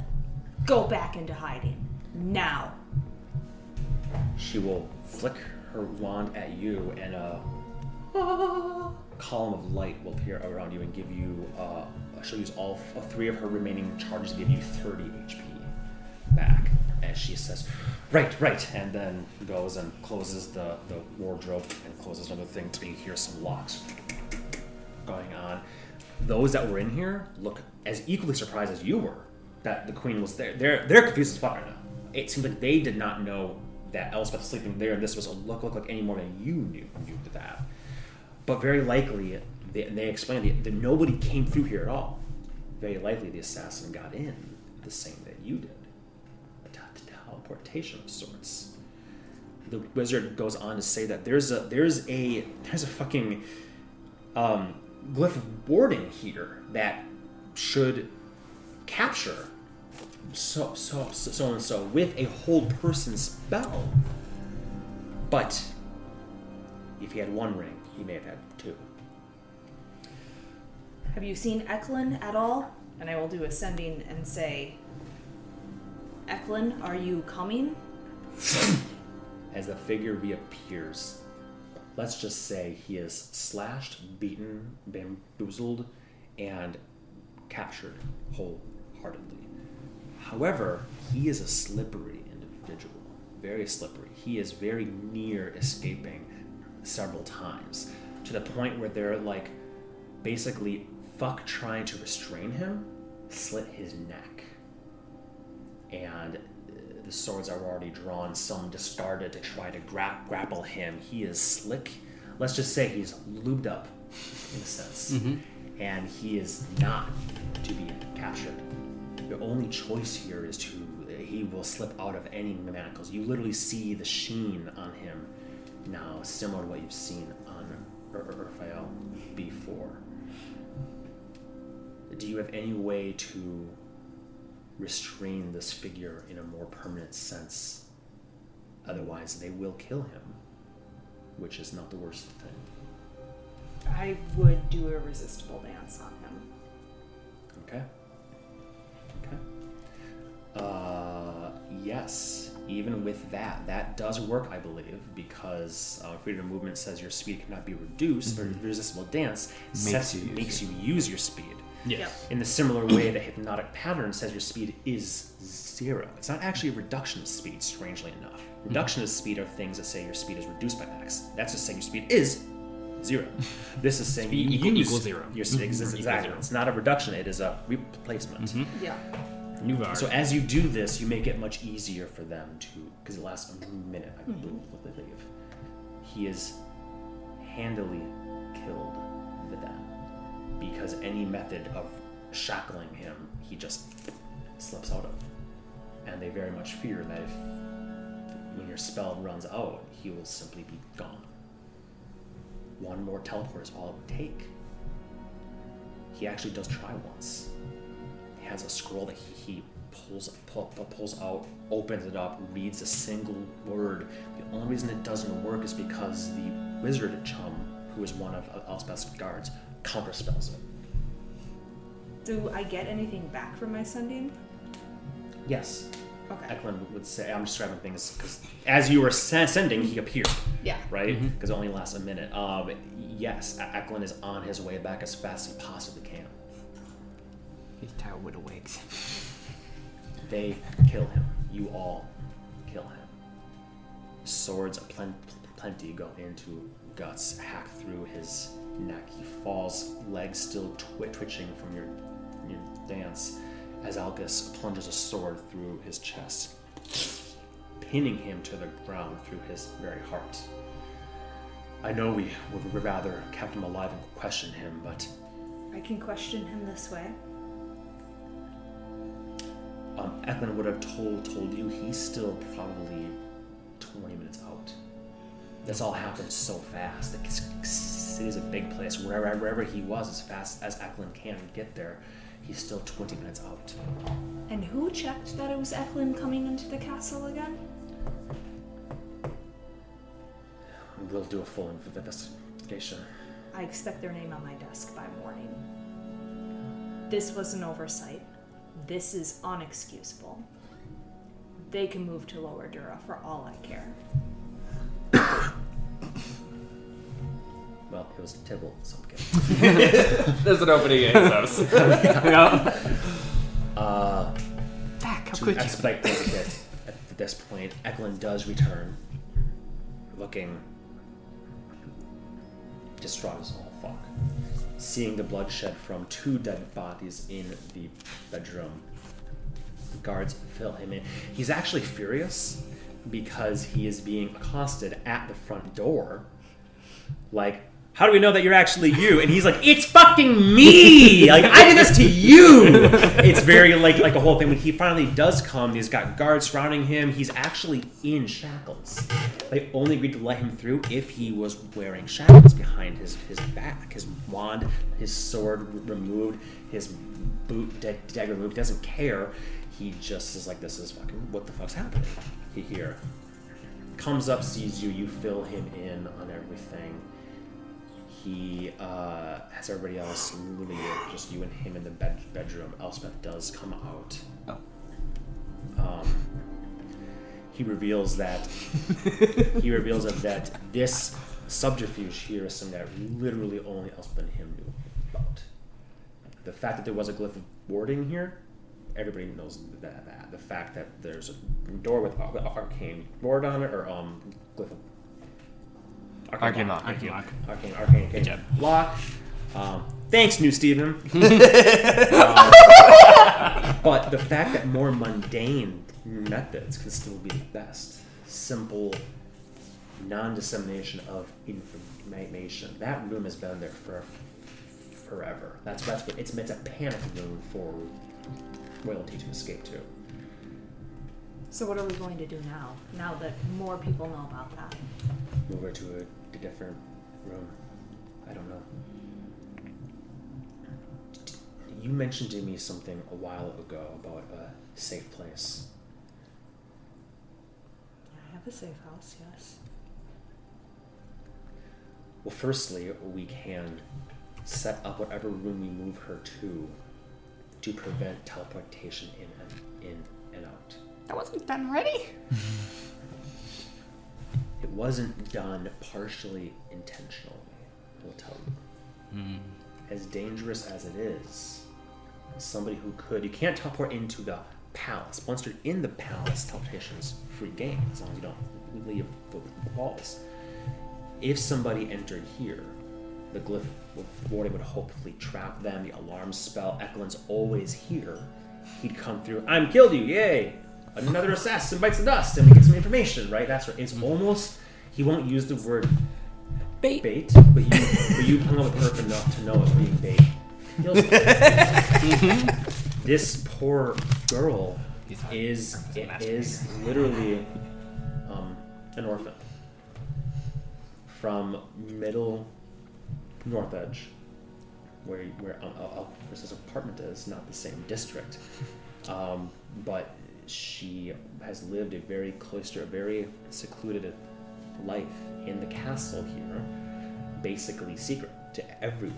go back into hiding. Now. she will flick her wand at you and a column of light will appear around you and give you uh, she'll use all f- three of her remaining charges to give you 30 hp back as she says right right and then goes and closes the, the wardrobe and closes another thing to you hear some locks going on. Those that were in here look as equally surprised as you were that the queen was there. They're they're confused as fuck right now. It seems like they did not know that Elspeth was sleeping there, and this was a look look like any more than you knew knew that. But very likely, they, they explained that, that nobody came through here at all. Very likely, the assassin got in the same that you did, a t- t- teleportation of sorts the wizard goes on to say that there's a there's a there's a fucking um, glyph of warding here that should capture so so so, so and so with a hold person spell. But if he had one ring, he may have had two. Have you seen Eklund at all? And I will do ascending and say, Eklund, are you coming? as the figure reappears. Let's just say he is slashed, beaten, bamboozled, and captured wholeheartedly. However, he is a slippery individual, very slippery. He is very near escaping several times to the point where they're like basically fuck trying to restrain him, slit his neck and uh, the swords are already drawn. Some discarded to try to gra- grapple him. He is slick. Let's just say he's lubed up, in a sense, and he is not to be captured. Your only choice here is to he will slip out of any manacles. You literally see the sheen on him now, similar to what you've seen on Ur- before. Do you have any way to restrain this figure in a more permanent sense. Otherwise, they will kill him, which is not the worst thing. I would do a resistible dance on Uh, yes, even with that, that does work, I believe, because uh, freedom of movement says your speed cannot be reduced, but resistible dance sets, you use makes you use your speed. Yes. in the similar way that hypnotic pattern says your speed is zero. It's not actually a reduction of speed, strangely enough. Reduction of speed are things that say your speed is reduced by max. That's just saying your speed is zero. This is saying Speed you equal- use equal zero. Your speed Equal exactly. zero. It's not a reduction. It is a replacement. Yeah. Nuvar. So as you do this, you make it much easier for them to, because it lasts a minute, I mm-hmm. believe. believe. He is handily killed with that, because any method of shackling him, he just slips out of, and they very much fear that if when your spell runs out, he will simply be gone. One more teleport is all it would take. He actually does try once he has a scroll that he, he pulls pull, pull- pulls out, opens it up, reads a single word. The only reason it doesn't work is because the wizard chum, who is one of Elspeth's guards, counterspells it. Do I get anything back from my sending? Yes, Okay. Eklund would say. I'm describing things because as you were sending, he appeared, Yeah. right? Because it only lasts a minute. Um, yes, Eklund is on his way back as fast as he possibly can. These tower widowigs. They kill him. You all kill him. Swords aplen- plenty go into Guts, hack through his neck. He falls, legs still twi- twitching from your, your dance, as Algus plunges a sword through his chest, pinning him to the ground through his very heart. I know we would rather kept him alive and question him, but I can question him this way. Um, Eklund would have told told you he's still probably 20 minutes out. This all happened so fast. The c- city's a big place. Wherever, wherever he was, as fast as Eklund can get there, he's still 20 minutes out. And who checked that it was Eklund coming into the castle again? We'll do a full investigation. I expect their name on my desk by morning. This was an oversight. This is unexcusable. They can move to Lower Dura for all I care. Well, it was Tibble, so I'm kidding. There's an opening in his house. Uh, Back, how to could you? expedite things a bit, at this point, Eklund does return, looking distraught as all fuck. Seeing the bloodshed from two dead bodies in the bedroom, guards fill him in. He's actually furious because he is being accosted at the front door. Like, how do we know that you're actually you? And he's like, it's fucking me! Like, I did this to you! It's very like like a whole thing. When he finally does come, he's got guards surrounding him. He's actually in shackles. They only agreed to let him through if he was wearing shackles behind his, his back. His wand, his sword removed, his boot da- dagger removed. Doesn't care. He just is like, this is fucking, what the fuck's happening he here? Comes up, sees you, you fill him in on everything he uh, has everybody else literally just you and him in the bed- bedroom. Elspeth does come out. Oh. um, he reveals that he reveals that, that this subterfuge here is something that literally only Elspeth and him knew about. The fact that there was a glyph of warding here, everybody knows that. that. The fact that there's a door with ar- arcane ward on it, or um, glyph of Arcane lock. lock. Arcane lock. Arcane, arcane, Good job. lock. Um, thanks, new Steven. Um, but the fact that more mundane methods can still be the best, simple, non-dissemination of information. That room has been there for forever. That's that's what it's it's a panic room for royalty to escape to. So what are we going to do now? Now that more people know about that. Move her to a, a different room. I don't know. You mentioned to me something a while ago about a safe place. I have a safe house, yes. Well, firstly, we can set up whatever room we move her to to prevent teleportation in and in and out. That wasn't done ready. It wasn't done partially intentionally, I will tell you. Hmm. As dangerous as it is, somebody who could, you can't teleport into the palace. Once you're in the palace, teleportation is free game as long as you don't leave the walls. If somebody entered here, the glyph of warding would hopefully trap them. The alarm spell, Eklund's always here. He'd come through. I'm killed you, yay! Another assassin bites the dust, and we get some information, right? That's right. It's almost. He won't use the word Bait. bait, but you, but you hung out with Earth enough to know it's being bait. Feels this poor girl is Earth is a it master is literally um, an orphan from middle north edge, where where um, uh, uh, this apartment is, not the same district, um, but she has lived a very cloistered, a very secluded life in the castle here, basically secret to everyone.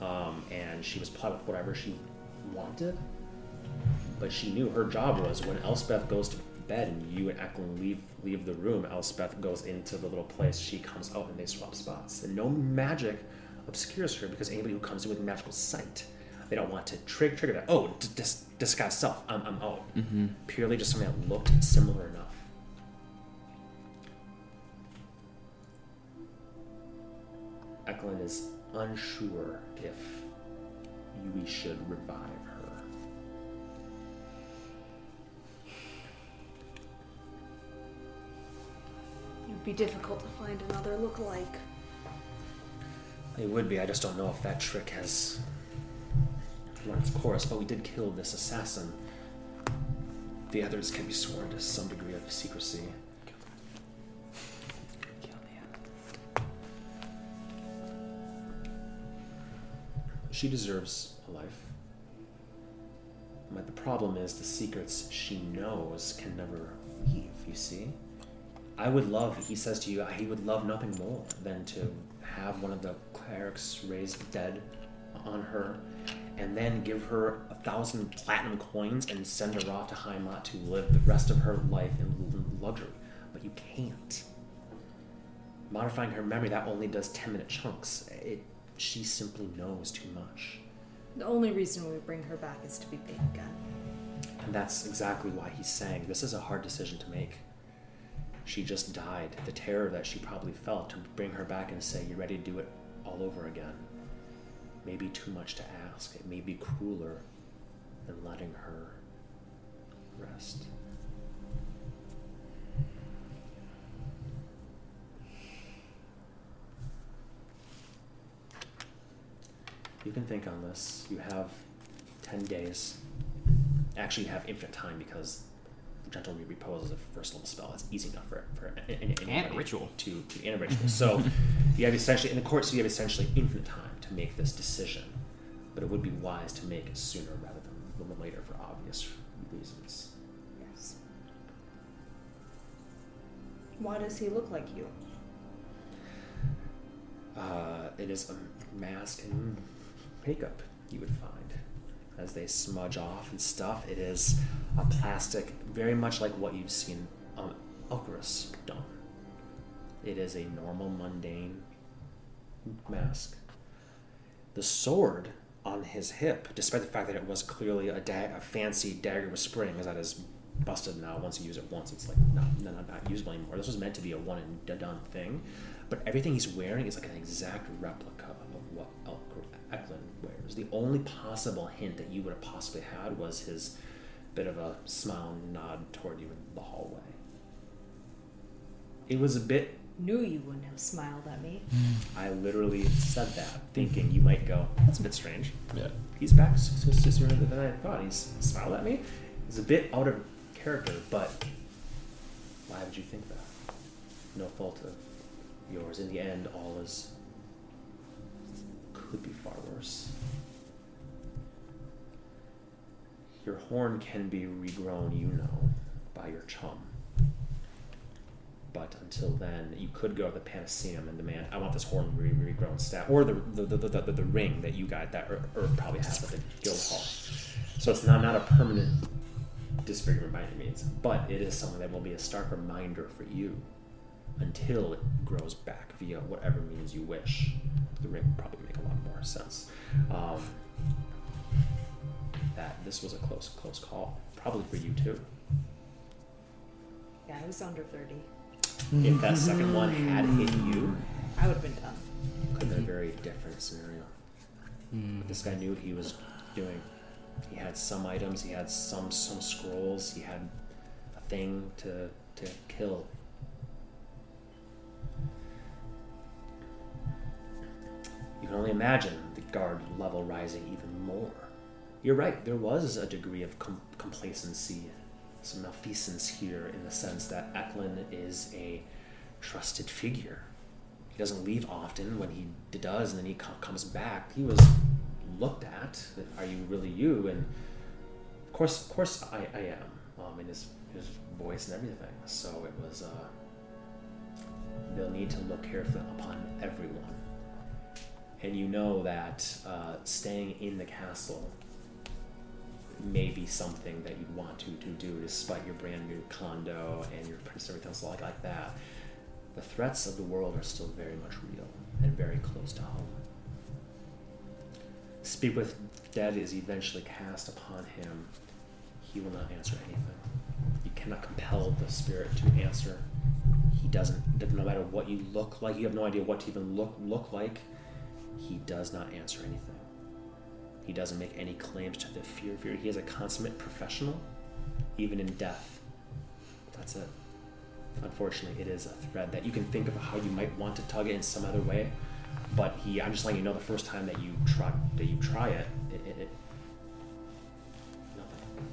Um, and she was put with whatever she wanted, but she knew her job was when Elspeth goes to bed and you and Eklund leave leave the room, Elspeth goes into the little place, she comes out and they swap spots. And no magic obscures her because anybody who comes in with magical sight, they don't want to trig- trigger that. Oh, d- dis- disguise self, I'm, I'm out. Mm-hmm. Purely just something that looked similar enough. Eklund is unsure if we should revive her. It would be difficult to find another look-alike. It would be. I just don't know if that trick has run its course. But we did kill this assassin. The others can be sworn to some degree of secrecy. She deserves a life. But the problem is the secrets she knows can never leave, you see? I would love, he says to you, he would love nothing more than to have one of the clerics raised dead on her and then give her a thousand platinum coins and send her off to Heimat to live the rest of her life in luxury. But you can't. Modifying her memory, that only does 10 minute chunks. It, she simply knows too much. The only reason we bring her back is to be paid again. And that's exactly why he's saying this is a hard decision to make. She just died. The terror that she probably felt to bring her back and say, You're ready to do it all over again. Maybe too much to ask. It may be crueler than letting her rest. You can think on this. You have 10 days. Actually, you have infinite time because Gentle Repose is a first level spell. It's easy enough for, for a- a- anybody And ritual. To, to, and a ritual. so you have essentially, in the courts, you have essentially infinite time to make this decision. But it would be wise to make it sooner rather than later for obvious reasons. Yes. Why does he look like you? Uh, it is a mask and makeup you would find. as they smudge off and stuff. It is a plastic, very much like what you've seen um, Elcarus done. It is a normal, mundane mask. The sword on his hip, despite the fact that it was clearly a, da- a fancy dagger with springs that is busted now. Once you use it once, it's like not, not, not usable anymore. This was meant to be a one and done thing, but everything he's wearing is like an exact replica of what Elk- Eklund wears. The only possible hint that you would have possibly had was his bit of a smile and nod toward you in the hallway. It was a bit Knew you wouldn't have smiled at me. Mm. I literally said that, thinking you might go, that's a bit strange. Yeah. He's back s- s- s- sooner than I thought. He's smiled at me. He's a bit out of character, but why would you think that? No fault of yours. In the end, all is could be far worse. Your horn can be regrown, you know, by your chum. But until then, you could go to the Panaceum and demand, I want this horn re- regrown staff, or the the, the, the, the, ring that you got that Urk probably has at the guild hall. So it's not, not a permanent disfigurement by any means, but it is something that will be a stark reminder for you until it grows back via whatever means you wish. The ring would probably make a lot more sense. Um, that this was a close, close call, probably for you too. Yeah, I was under 30. Mm-hmm. If that second one had hit you, I would have been done. could have been a very different scenario. But this guy knew what he was doing. He had some items, he had some some scrolls, he had a thing to to kill. You can only imagine the guard level rising even more. You're right, there was a degree of com- complacency, some malfeasance here in the sense that Eklund is a trusted figure. He doesn't leave often. When he does, and then he co- comes back, he was looked at. Are you really you? And of course, of course, I, I am. Um, in his his voice and everything. So it was. Uh, they'll need to look carefully upon everyone. And you know that uh, staying in the castle may be something that you'd want to, to do despite your brand new condo and your everything else like, like that. The threats of the world are still very much real and very close to home. Speak with Dead is eventually cast upon him. He will not answer anything. You cannot compel the spirit to answer. He doesn't. No matter what you look like, you have no idea what to even look look like. He does not answer anything. He doesn't make any claims to the fear. fear. He is a consummate professional, even in death. That's it. Unfortunately, it is a thread that you can think of how you might want to tug it in some other way, but he. I'm just letting you know the first time that you try that you try it, it, it, it nothing.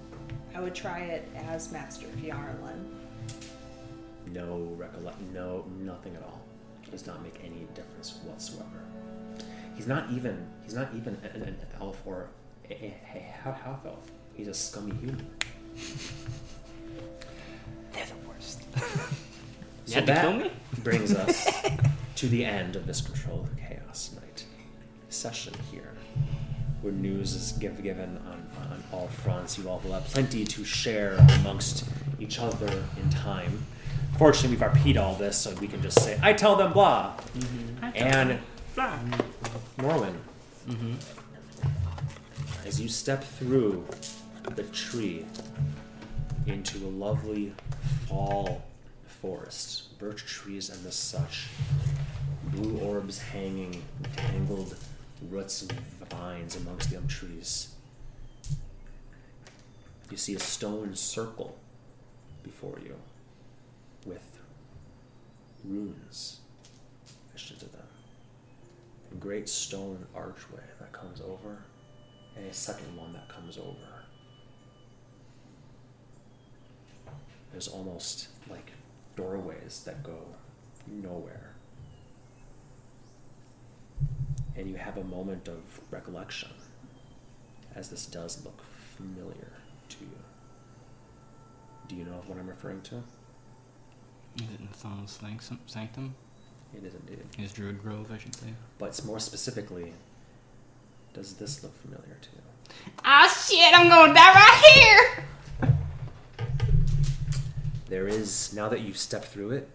I would try it as Master Fjarlin. No recollect. No, nothing at all. Does not make any difference whatsoever. He's not even. He's not even an, an elf or a, a, a half elf. He's a scummy human. They're the worst. So had to that kill me? brings us to the end of this Controlled Chaos Night session here, where news is give, given on, on all fronts. You all will have plenty to share amongst each other in time. Fortunately, we've RP'd all this, so we can just say, I tell them blah. Mm-hmm. And Morwen, mm-hmm. as you step through the tree into a lovely fall forest, birch trees and the such, blue orbs hanging, tangled roots and vines amongst the trees. You see a stone circle before you with runes etched into them. A great stone archway that comes over, and a second one that comes over. There's almost like doorways that go nowhere. And you have a moment of recollection as this does look familiar to you. Do you know what I'm referring to? Is it Nathan's sanctum? sanctum? It is indeed. His Druid Grove, I should say. But it's more specifically, Does this look familiar to you? Ah, shit, I'm gonna die right here. There is, now that you've stepped through it,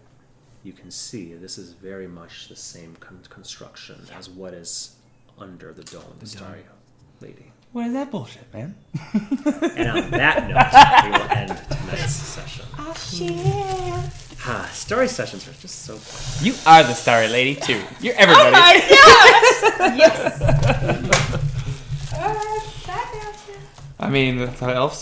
you can see this is very much the same con- construction as what is under the dome of the Starry Lady. What is that bullshit, man? And on that note, we will end tonight's session. Ah, shit. Ha, story sessions are just so fun. You are the starry lady too. You're everybody. Oh my gosh! yes. Uh, that down here. I mean, that's how elves